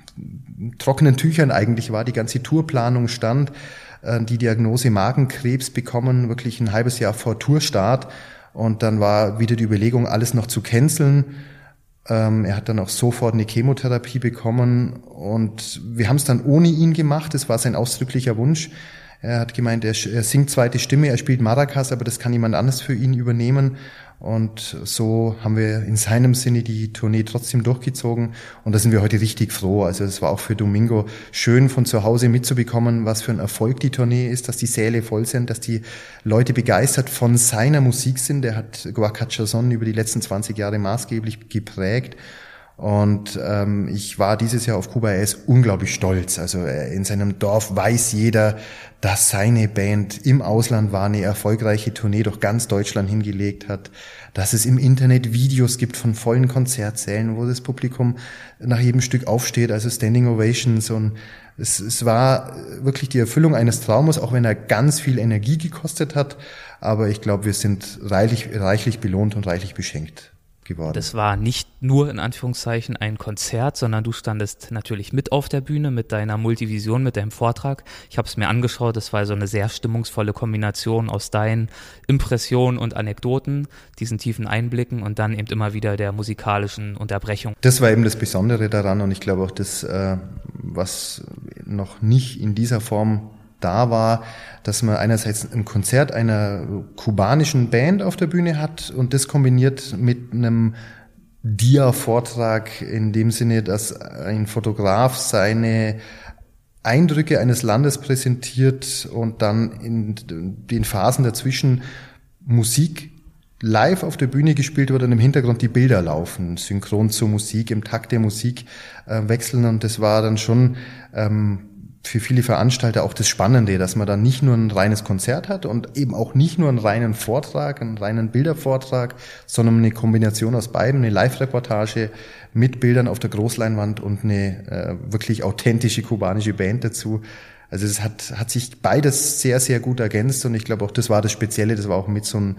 trockenen Tüchern eigentlich war, die ganze Tourplanung stand, äh, die Diagnose Magenkrebs bekommen, wirklich ein halbes Jahr vor Tourstart. Und dann war wieder die Überlegung, alles noch zu canceln er hat dann auch sofort eine Chemotherapie bekommen und wir haben es dann ohne ihn gemacht. Das war sein ausdrücklicher Wunsch. Er hat gemeint, er, er singt zweite Stimme, er spielt Maracas, aber das kann jemand anders für ihn übernehmen. Und so haben wir in seinem Sinne die Tournee trotzdem durchgezogen. Und da sind wir heute richtig froh. Also es war auch für Domingo schön von zu Hause mitzubekommen, was für ein Erfolg die Tournee ist, dass die Säle voll sind, dass die Leute begeistert von seiner Musik sind. Der hat Guacachazon über die letzten 20 Jahre maßgeblich geprägt. Und ähm, ich war dieses Jahr auf Kuba, er ist unglaublich stolz. Also äh, in seinem Dorf weiß jeder, dass seine Band im Ausland war, eine erfolgreiche Tournee durch ganz Deutschland hingelegt hat, dass es im Internet Videos gibt von vollen Konzertsälen, wo das Publikum nach jedem Stück aufsteht, also Standing Ovations und es, es war wirklich die Erfüllung eines Traumes, auch wenn er ganz viel Energie gekostet hat. Aber ich glaube, wir sind reichlich, reichlich belohnt und reichlich beschenkt geworden. Das war nicht nur in Anführungszeichen ein Konzert, sondern du standest natürlich mit auf der Bühne mit deiner Multivision, mit deinem Vortrag. Ich habe es mir angeschaut, das war so eine sehr stimmungsvolle Kombination aus deinen Impressionen und Anekdoten, diesen tiefen Einblicken und dann eben immer wieder der musikalischen Unterbrechung. Das war eben das Besondere daran und ich glaube auch das, äh, was noch nicht in dieser Form da war, dass man einerseits ein Konzert einer kubanischen Band auf der Bühne hat und das kombiniert mit einem Dia-Vortrag in dem Sinne, dass ein Fotograf seine Eindrücke eines Landes präsentiert und dann in den Phasen dazwischen Musik live auf der Bühne gespielt wird und im Hintergrund die Bilder laufen, synchron zur Musik, im Takt der Musik äh, wechseln. Und das war dann schon ähm, für viele Veranstalter auch das Spannende, dass man dann nicht nur ein reines Konzert hat und eben auch nicht nur einen reinen Vortrag, einen reinen Bildervortrag, sondern eine Kombination aus beiden, eine Live-Reportage mit Bildern auf der Großleinwand und eine äh, wirklich authentische kubanische Band dazu. Also es hat, hat sich beides sehr, sehr gut ergänzt und ich glaube auch, das war das Spezielle, das war auch mit so einem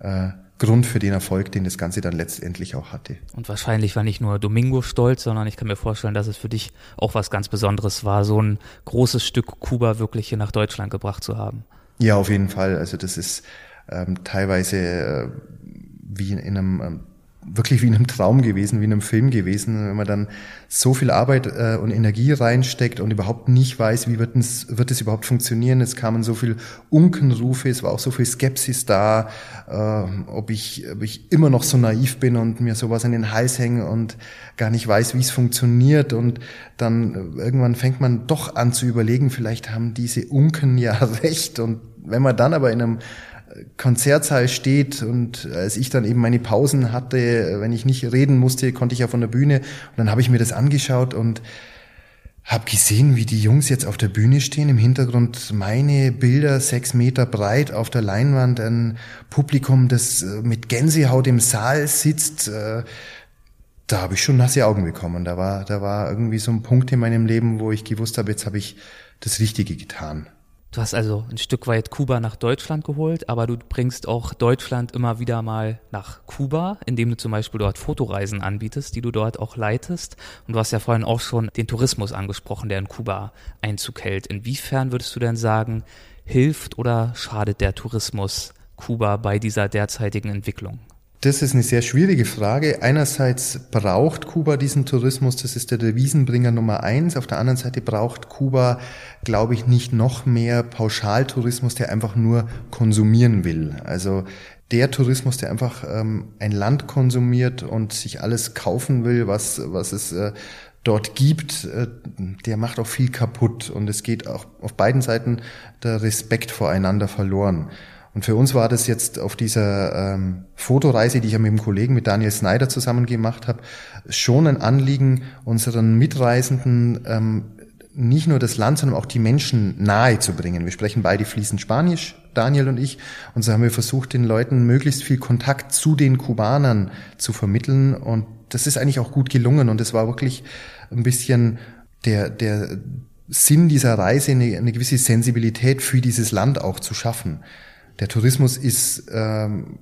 äh, Grund für den Erfolg, den das Ganze dann letztendlich auch hatte. Und wahrscheinlich war nicht nur Domingo stolz, sondern ich kann mir vorstellen, dass es für dich auch was ganz Besonderes war, so ein großes Stück Kuba wirklich hier nach Deutschland gebracht zu haben. Ja, auf jeden Fall. Also das ist ähm, teilweise äh, wie in einem ähm, wirklich wie in einem Traum gewesen, wie in einem Film gewesen, wenn man dann so viel Arbeit äh, und Energie reinsteckt und überhaupt nicht weiß, wie wird es, wird überhaupt funktionieren. Es kamen so viel Unkenrufe, es war auch so viel Skepsis da, äh, ob, ich, ob ich immer noch so naiv bin und mir sowas an den Hals hänge und gar nicht weiß, wie es funktioniert. Und dann äh, irgendwann fängt man doch an zu überlegen, vielleicht haben diese Unken ja recht. Und wenn man dann aber in einem Konzertsaal steht und als ich dann eben meine Pausen hatte, wenn ich nicht reden musste, konnte ich ja von der Bühne und dann habe ich mir das angeschaut und habe gesehen, wie die Jungs jetzt auf der Bühne stehen, im Hintergrund meine Bilder sechs Meter breit auf der Leinwand, ein Publikum, das äh, mit Gänsehaut im Saal sitzt. Äh, da habe ich schon nasse Augen bekommen. Da war, da war irgendwie so ein Punkt in meinem Leben, wo ich gewusst habe, jetzt habe ich das Richtige getan. Du hast also ein Stück weit Kuba nach Deutschland geholt, aber du bringst auch Deutschland immer wieder mal nach Kuba, indem du zum Beispiel dort Fotoreisen anbietest, die du dort auch leitest. Und du hast ja vorhin auch schon den Tourismus angesprochen, der in Kuba Einzug hält. Inwiefern würdest du denn sagen, hilft oder schadet der Tourismus Kuba bei dieser derzeitigen Entwicklung? Das ist eine sehr schwierige Frage. Einerseits braucht Kuba diesen Tourismus, das ist der Devisenbringer Nummer eins. Auf der anderen Seite braucht Kuba, glaube ich, nicht noch mehr Pauschaltourismus, der einfach nur konsumieren will. Also der Tourismus, der einfach ähm, ein Land konsumiert und sich alles kaufen will, was, was es äh, dort gibt, äh, der macht auch viel kaputt. Und es geht auch auf beiden Seiten der Respekt voreinander verloren. Und für uns war das jetzt auf dieser ähm, Fotoreise, die ich ja mit dem Kollegen, mit Daniel Snyder zusammen gemacht habe, schon ein Anliegen, unseren Mitreisenden ähm, nicht nur das Land, sondern auch die Menschen nahe zu bringen. Wir sprechen beide fließend Spanisch, Daniel und ich, und so haben wir versucht, den Leuten möglichst viel Kontakt zu den Kubanern zu vermitteln. Und das ist eigentlich auch gut gelungen. Und es war wirklich ein bisschen der, der Sinn dieser Reise, eine, eine gewisse Sensibilität für dieses Land auch zu schaffen. Der Tourismus ist ähm,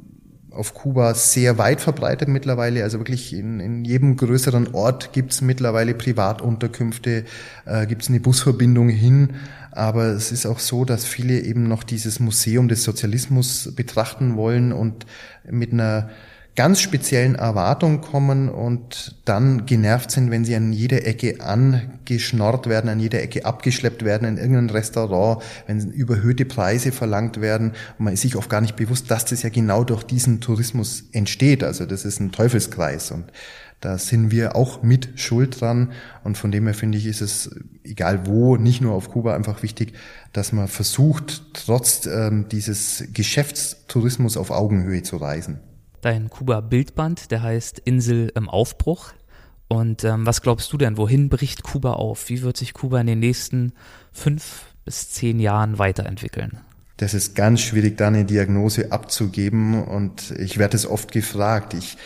auf Kuba sehr weit verbreitet mittlerweile. Also wirklich in, in jedem größeren Ort gibt es mittlerweile Privatunterkünfte, äh, gibt es eine Busverbindung hin. Aber es ist auch so, dass viele eben noch dieses Museum des Sozialismus betrachten wollen und mit einer ganz speziellen Erwartungen kommen und dann genervt sind, wenn sie an jeder Ecke angeschnorrt werden, an jeder Ecke abgeschleppt werden in irgendein Restaurant, wenn überhöhte Preise verlangt werden und man ist sich oft gar nicht bewusst, dass das ja genau durch diesen Tourismus entsteht. Also das ist ein Teufelskreis und da sind wir auch mit Schuld dran. Und von dem her finde ich, ist es, egal wo, nicht nur auf Kuba einfach wichtig, dass man versucht, trotz ähm, dieses Geschäftstourismus auf Augenhöhe zu reisen dein Kuba-Bildband, der heißt Insel im Aufbruch. Und ähm, was glaubst du denn, wohin bricht Kuba auf? Wie wird sich Kuba in den nächsten fünf bis zehn Jahren weiterentwickeln? Das ist ganz schwierig, da eine Diagnose abzugeben und ich werde es oft gefragt. Ich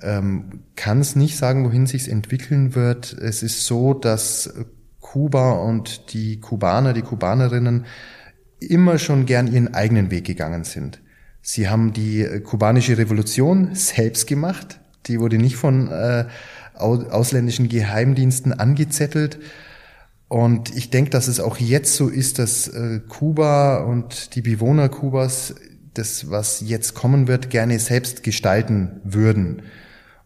ähm, kann es nicht sagen, wohin sich entwickeln wird. Es ist so, dass Kuba und die Kubaner, die Kubanerinnen immer schon gern ihren eigenen Weg gegangen sind. Sie haben die kubanische Revolution selbst gemacht. Die wurde nicht von äh, ausländischen Geheimdiensten angezettelt. Und ich denke, dass es auch jetzt so ist, dass äh, Kuba und die Bewohner Kubas das, was jetzt kommen wird, gerne selbst gestalten würden.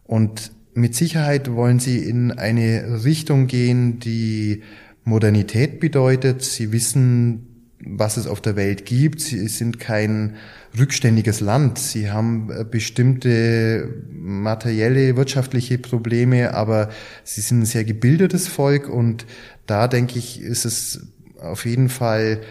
Und mit Sicherheit wollen sie in eine Richtung gehen, die Modernität bedeutet. Sie wissen, was es auf der Welt gibt. Sie sind kein rückständiges Land. Sie haben äh, bestimmte materielle, wirtschaftliche Probleme, aber sie sind ein sehr gebildetes Volk und da denke ich, ist es auf jeden Fall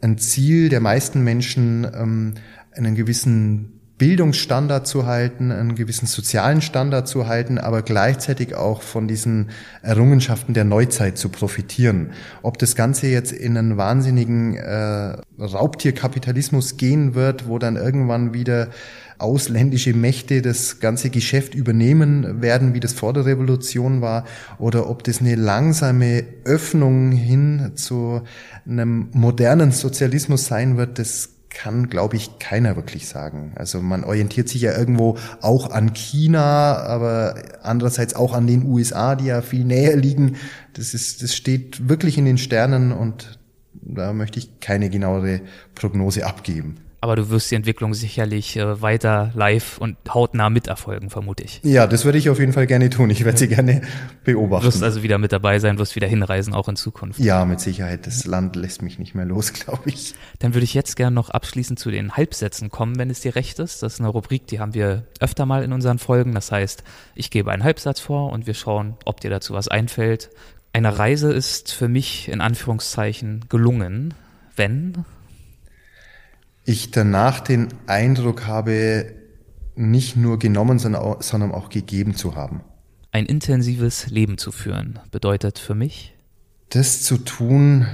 ein Ziel der meisten Menschen, ähm, einen gewissen Bildungsstandard zu halten, einen gewissen sozialen Standard zu halten, aber gleichzeitig auch von diesen Errungenschaften der Neuzeit zu profitieren. Ob das Ganze jetzt in einen wahnsinnigen äh, Raubtierkapitalismus gehen wird, wo dann irgendwann wieder ausländische Mächte das ganze Geschäft übernehmen werden, wie das vor der Revolution war, oder ob das eine langsame Öffnung hin zu einem modernen Sozialismus sein wird, das kann, glaube ich, keiner wirklich sagen. Also man orientiert sich ja irgendwo auch an China, aber andererseits auch an den USA, die ja viel näher liegen. Das ist, das steht wirklich in den Sternen und da möchte ich keine genauere Prognose abgeben. Aber du wirst die Entwicklung sicherlich äh, weiter live und hautnah miterfolgen, vermute ich. Ja, das würde ich auf jeden Fall gerne tun. Ich werde sie gerne beobachten. Du wirst also wieder mit dabei sein, wirst wieder hinreisen, auch in Zukunft. Ja, mit Sicherheit. Das Land lässt mich nicht mehr los, glaube ich. Dann würde ich jetzt gerne noch abschließend zu den Halbsätzen kommen, wenn es dir recht ist. Das ist eine Rubrik, die haben wir öfter mal in unseren Folgen. Das heißt, ich gebe einen Halbsatz vor und wir schauen, ob dir dazu was einfällt. Eine Reise ist für mich in Anführungszeichen gelungen, wenn ich danach den Eindruck habe, nicht nur genommen, sondern auch gegeben zu haben. Ein intensives Leben zu führen bedeutet für mich? Das zu tun,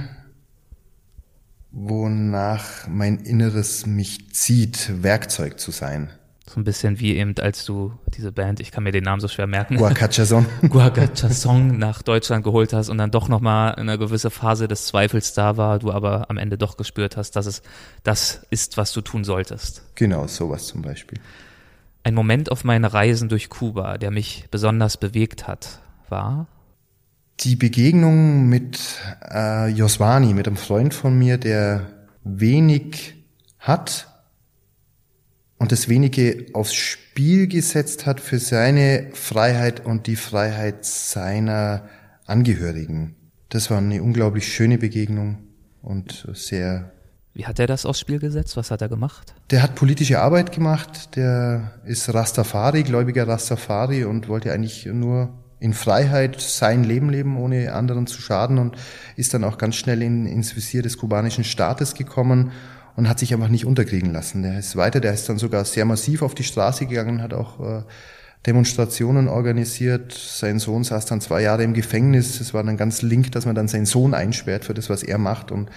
wonach mein Inneres mich zieht, Werkzeug zu sein. So ein bisschen wie eben, als du diese Band, ich kann mir den Namen so schwer merken. Guacachasong. Guacachasong nach Deutschland geholt hast und dann doch nochmal eine gewisse Phase des Zweifels da war, du aber am Ende doch gespürt hast, dass es das ist, was du tun solltest. Genau, sowas zum Beispiel. Ein Moment auf meinen Reisen durch Kuba, der mich besonders bewegt hat, war? Die Begegnung mit äh, Joswani, mit einem Freund von mir, der wenig hat, und das wenige aufs Spiel gesetzt hat für seine Freiheit und die Freiheit seiner Angehörigen. Das war eine unglaublich schöne Begegnung und sehr. Wie hat er das aufs Spiel gesetzt? Was hat er gemacht? Der hat politische Arbeit gemacht. Der ist Rastafari, gläubiger Rastafari und wollte eigentlich nur in Freiheit sein Leben leben, ohne anderen zu schaden und ist dann auch ganz schnell in, ins Visier des kubanischen Staates gekommen und hat sich einfach nicht unterkriegen lassen. Der ist weiter, der ist dann sogar sehr massiv auf die Straße gegangen, hat auch äh, Demonstrationen organisiert. Sein Sohn saß dann zwei Jahre im Gefängnis. Es war dann ganz link, dass man dann seinen Sohn einsperrt für das, was er macht. Und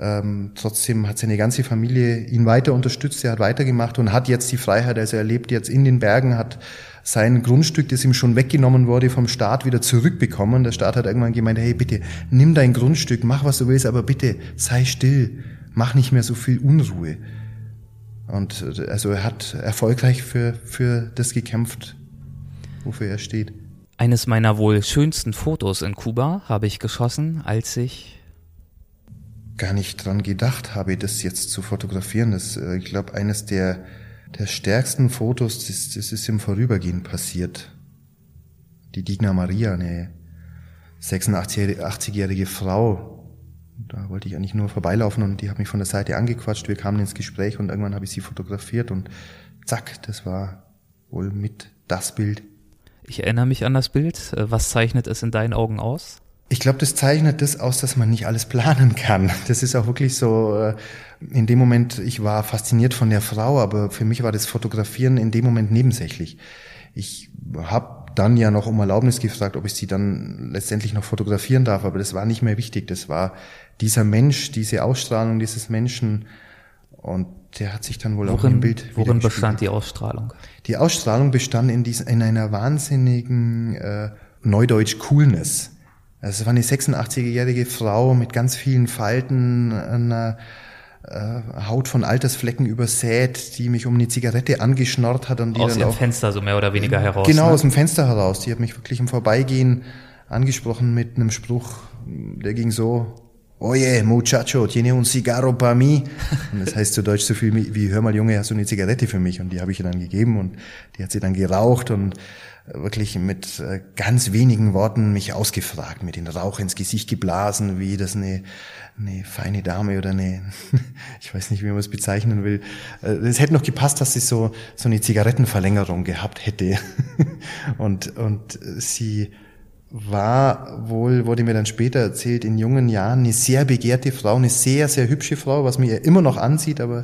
ähm, trotzdem hat seine ganze Familie ihn weiter unterstützt. Er hat weitergemacht und hat jetzt die Freiheit. Also er lebt jetzt in den Bergen, hat sein Grundstück, das ihm schon weggenommen wurde, vom Staat wieder zurückbekommen. Der Staat hat irgendwann gemeint, hey, bitte, nimm dein Grundstück, mach was du willst, aber bitte sei still mach nicht mehr so viel Unruhe. Und also er hat erfolgreich für, für das gekämpft, wofür er steht. Eines meiner wohl schönsten Fotos in Kuba habe ich geschossen, als ich gar nicht dran gedacht habe, das jetzt zu fotografieren. Das, äh, ich glaube, eines der, der stärksten Fotos, das, das ist im Vorübergehen passiert. Die Digna Maria, eine 86-jährige Frau, da wollte ich eigentlich nur vorbeilaufen und die hat mich von der Seite angequatscht. Wir kamen ins Gespräch und irgendwann habe ich sie fotografiert und zack, das war wohl mit das Bild. Ich erinnere mich an das Bild. Was zeichnet es in deinen Augen aus? Ich glaube, das zeichnet das aus, dass man nicht alles planen kann. Das ist auch wirklich so, äh, in dem Moment, ich war fasziniert von der Frau, aber für mich war das Fotografieren in dem Moment nebensächlich. Ich habe dann ja noch um Erlaubnis gefragt, ob ich sie dann letztendlich noch fotografieren darf, aber das war nicht mehr wichtig. Das war dieser Mensch, diese Ausstrahlung dieses Menschen und der hat sich dann wohl worin, auch im Bild. Worin bestand die Ausstrahlung? Die Ausstrahlung bestand in, dies, in einer wahnsinnigen äh, Neudeutsch Coolness. Also es war eine 86-jährige Frau mit ganz vielen Falten, einer äh, Haut von Altersflecken übersät, die mich um eine Zigarette angeschnorrt hat und die aus dann dem auch, Fenster so mehr oder weniger heraus. Genau, ne? aus dem Fenster heraus. Die hat mich wirklich im Vorbeigehen angesprochen mit einem Spruch, der ging so, Oye, muchacho, tiene un cigarro para mí. Und das heißt zu Deutsch so viel wie, hör mal Junge, hast du eine Zigarette für mich? Und die habe ich ihr dann gegeben und die hat sie dann geraucht und wirklich mit äh, ganz wenigen Worten mich ausgefragt, mit den Rauch ins Gesicht geblasen, wie das eine, eine feine Dame oder eine, ich weiß nicht, wie man es bezeichnen will. Äh, es hätte noch gepasst, dass sie so, so eine Zigarettenverlängerung gehabt hätte. Und, und sie war wohl, wurde mir dann später erzählt, in jungen Jahren eine sehr begehrte Frau, eine sehr, sehr hübsche Frau, was mir immer noch ansieht, aber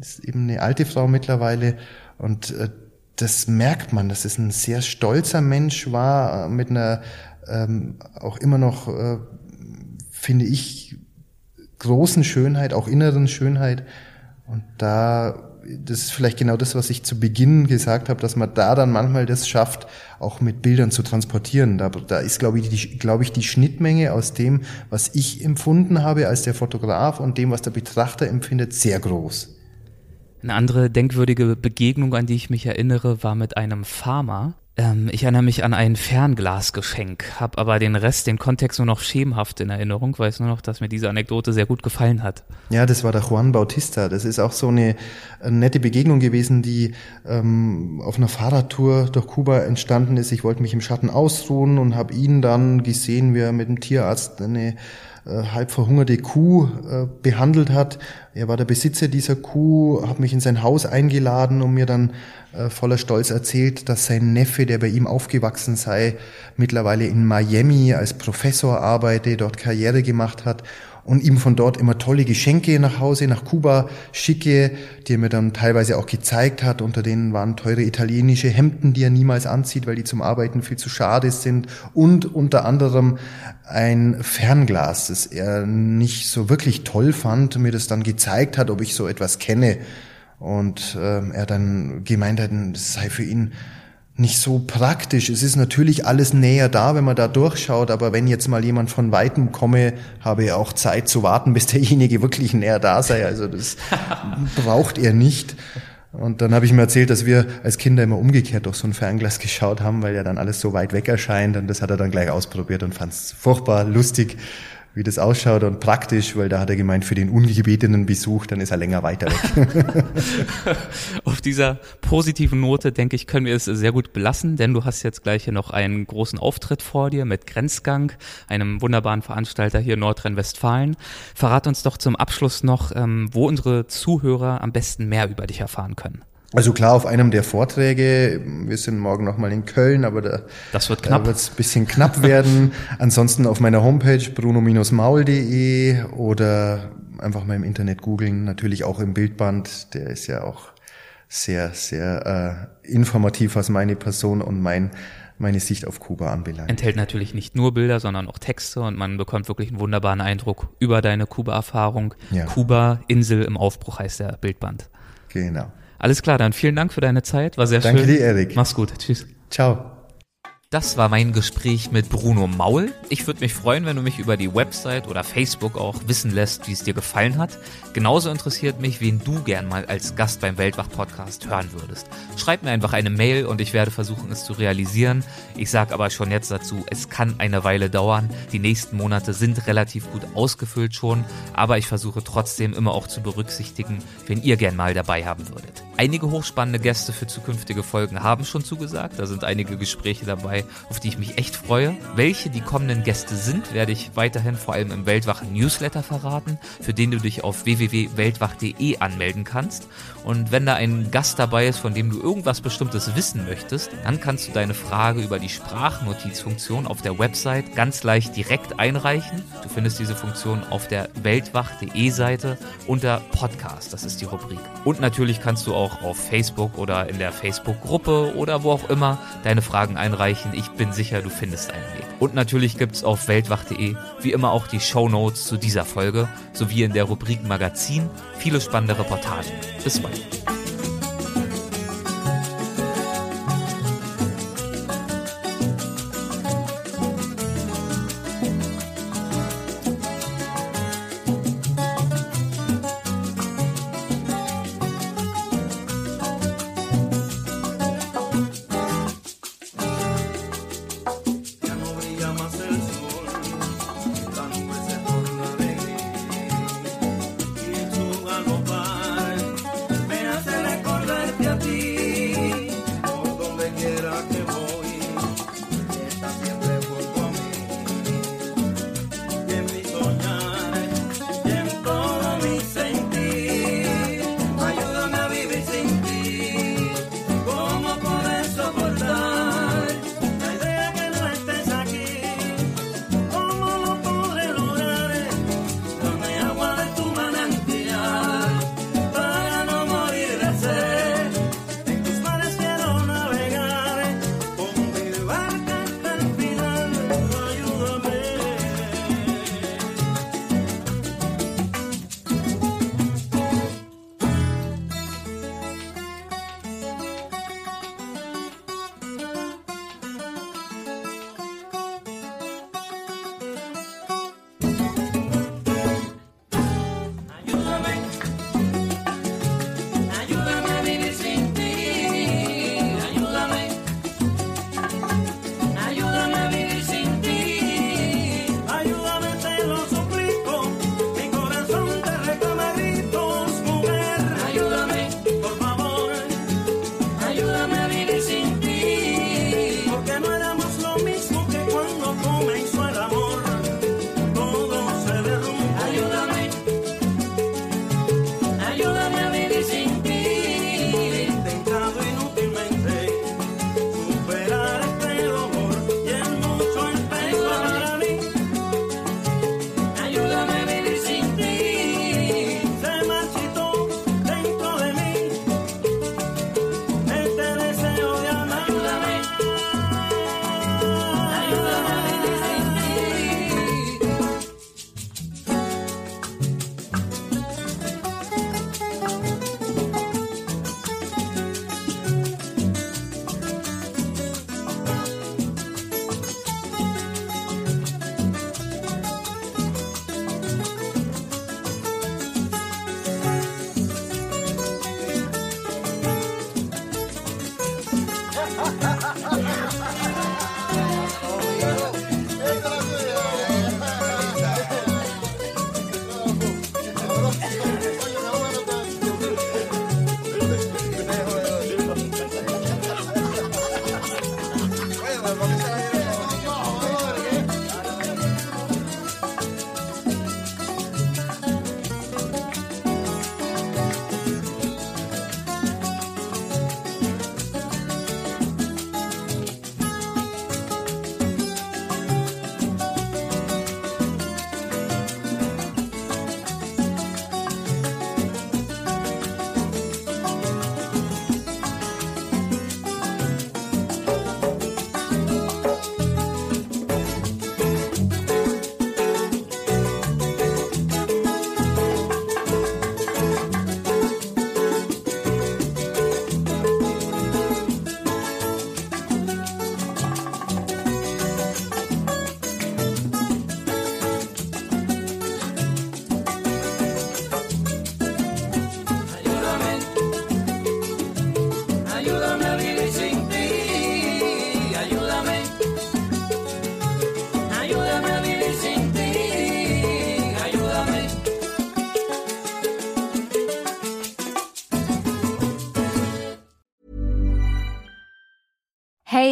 ist eben eine alte Frau mittlerweile. Und äh, das merkt man, dass es ein sehr stolzer Mensch war, mit einer ähm, auch immer noch, äh, finde ich, großen Schönheit, auch inneren Schönheit. Und da, das ist vielleicht genau das, was ich zu Beginn gesagt habe, dass man da dann manchmal das schafft, auch mit Bildern zu transportieren. Da, da ist, glaube ich, die, glaube ich, die Schnittmenge aus dem, was ich empfunden habe als der Fotograf und dem, was der Betrachter empfindet, sehr groß. Eine andere denkwürdige Begegnung, an die ich mich erinnere, war mit einem Farmer. Ähm, ich erinnere mich an ein Fernglasgeschenk, habe aber den Rest, den Kontext nur noch schemenhaft in Erinnerung, weiß nur noch, dass mir diese Anekdote sehr gut gefallen hat. Ja, das war der Juan Bautista. Das ist auch so eine, eine nette Begegnung gewesen, die ähm, auf einer Fahrradtour durch Kuba entstanden ist. Ich wollte mich im Schatten ausruhen und habe ihn dann gesehen, wie er mit dem Tierarzt eine äh, halb verhungerte Kuh äh, behandelt hat. Er war der Besitzer dieser Kuh, hat mich in sein Haus eingeladen und mir dann äh, voller Stolz erzählt, dass sein Neffe, der bei ihm aufgewachsen sei, mittlerweile in Miami als Professor arbeite, dort Karriere gemacht hat und ihm von dort immer tolle Geschenke nach Hause, nach Kuba schicke, die er mir dann teilweise auch gezeigt hat. Unter denen waren teure italienische Hemden, die er niemals anzieht, weil die zum Arbeiten viel zu schade sind. Und unter anderem ein Fernglas, das er nicht so wirklich toll fand, mir das dann gezeigt hat, ob ich so etwas kenne. Und äh, er dann gemeint hat, das sei für ihn nicht so praktisch. Es ist natürlich alles näher da, wenn man da durchschaut, aber wenn jetzt mal jemand von Weitem komme, habe er auch Zeit zu warten, bis derjenige wirklich näher da sei. Also das braucht er nicht. Und dann habe ich mir erzählt, dass wir als Kinder immer umgekehrt durch so ein Fernglas geschaut haben, weil ja dann alles so weit weg erscheint. Und das hat er dann gleich ausprobiert und fand es furchtbar lustig wie das ausschaut und praktisch, weil da hat er gemeint, für den ungebetenen Besuch, dann ist er länger weiter weg. Auf dieser positiven Note, denke ich, können wir es sehr gut belassen, denn du hast jetzt gleich hier noch einen großen Auftritt vor dir mit Grenzgang, einem wunderbaren Veranstalter hier in Nordrhein-Westfalen. Verrat uns doch zum Abschluss noch, ähm, wo unsere Zuhörer am besten mehr über dich erfahren können. Also klar, auf einem der Vorträge, wir sind morgen nochmal in Köln, aber da, das wird knapp. Da wird es ein bisschen knapp werden. Ansonsten auf meiner Homepage bruno-maul.de oder einfach mal im Internet googeln, natürlich auch im Bildband, der ist ja auch sehr, sehr äh, informativ, was meine Person und mein meine Sicht auf Kuba anbelangt. Enthält natürlich nicht nur Bilder, sondern auch Texte und man bekommt wirklich einen wunderbaren Eindruck über deine Kuba-Erfahrung. Ja. Kuba, Insel im Aufbruch heißt der Bildband. Genau. Alles klar, dann vielen Dank für deine Zeit. War sehr Danke schön. Danke dir, Erik. Mach's gut. Tschüss. Ciao. Das war mein Gespräch mit Bruno Maul. Ich würde mich freuen, wenn du mich über die Website oder Facebook auch wissen lässt, wie es dir gefallen hat. Genauso interessiert mich, wen du gern mal als Gast beim Weltwach-Podcast hören würdest. Schreib mir einfach eine Mail und ich werde versuchen, es zu realisieren. Ich sage aber schon jetzt dazu, es kann eine Weile dauern. Die nächsten Monate sind relativ gut ausgefüllt schon, aber ich versuche trotzdem immer auch zu berücksichtigen, wenn ihr gern mal dabei haben würdet. Einige hochspannende Gäste für zukünftige Folgen haben schon zugesagt. Da sind einige Gespräche dabei, auf die ich mich echt freue. Welche die kommenden Gäste sind, werde ich weiterhin vor allem im Weltwach Newsletter verraten, für den du dich auf www.weltwach.de anmelden kannst. Und wenn da ein Gast dabei ist, von dem du irgendwas Bestimmtes wissen möchtest, dann kannst du deine Frage über die Sprachnotizfunktion auf der Website ganz leicht direkt einreichen. Du findest diese Funktion auf der weltwach.de Seite unter Podcast. Das ist die Rubrik. Und natürlich kannst du auch auf Facebook oder in der Facebook-Gruppe oder wo auch immer deine Fragen einreichen. Ich bin sicher, du findest einen Weg. Und natürlich gibt es auf weltwach.de wie immer auch die Show Notes zu dieser Folge sowie in der Rubrik Magazin viele spannende Reportagen. Bis bald.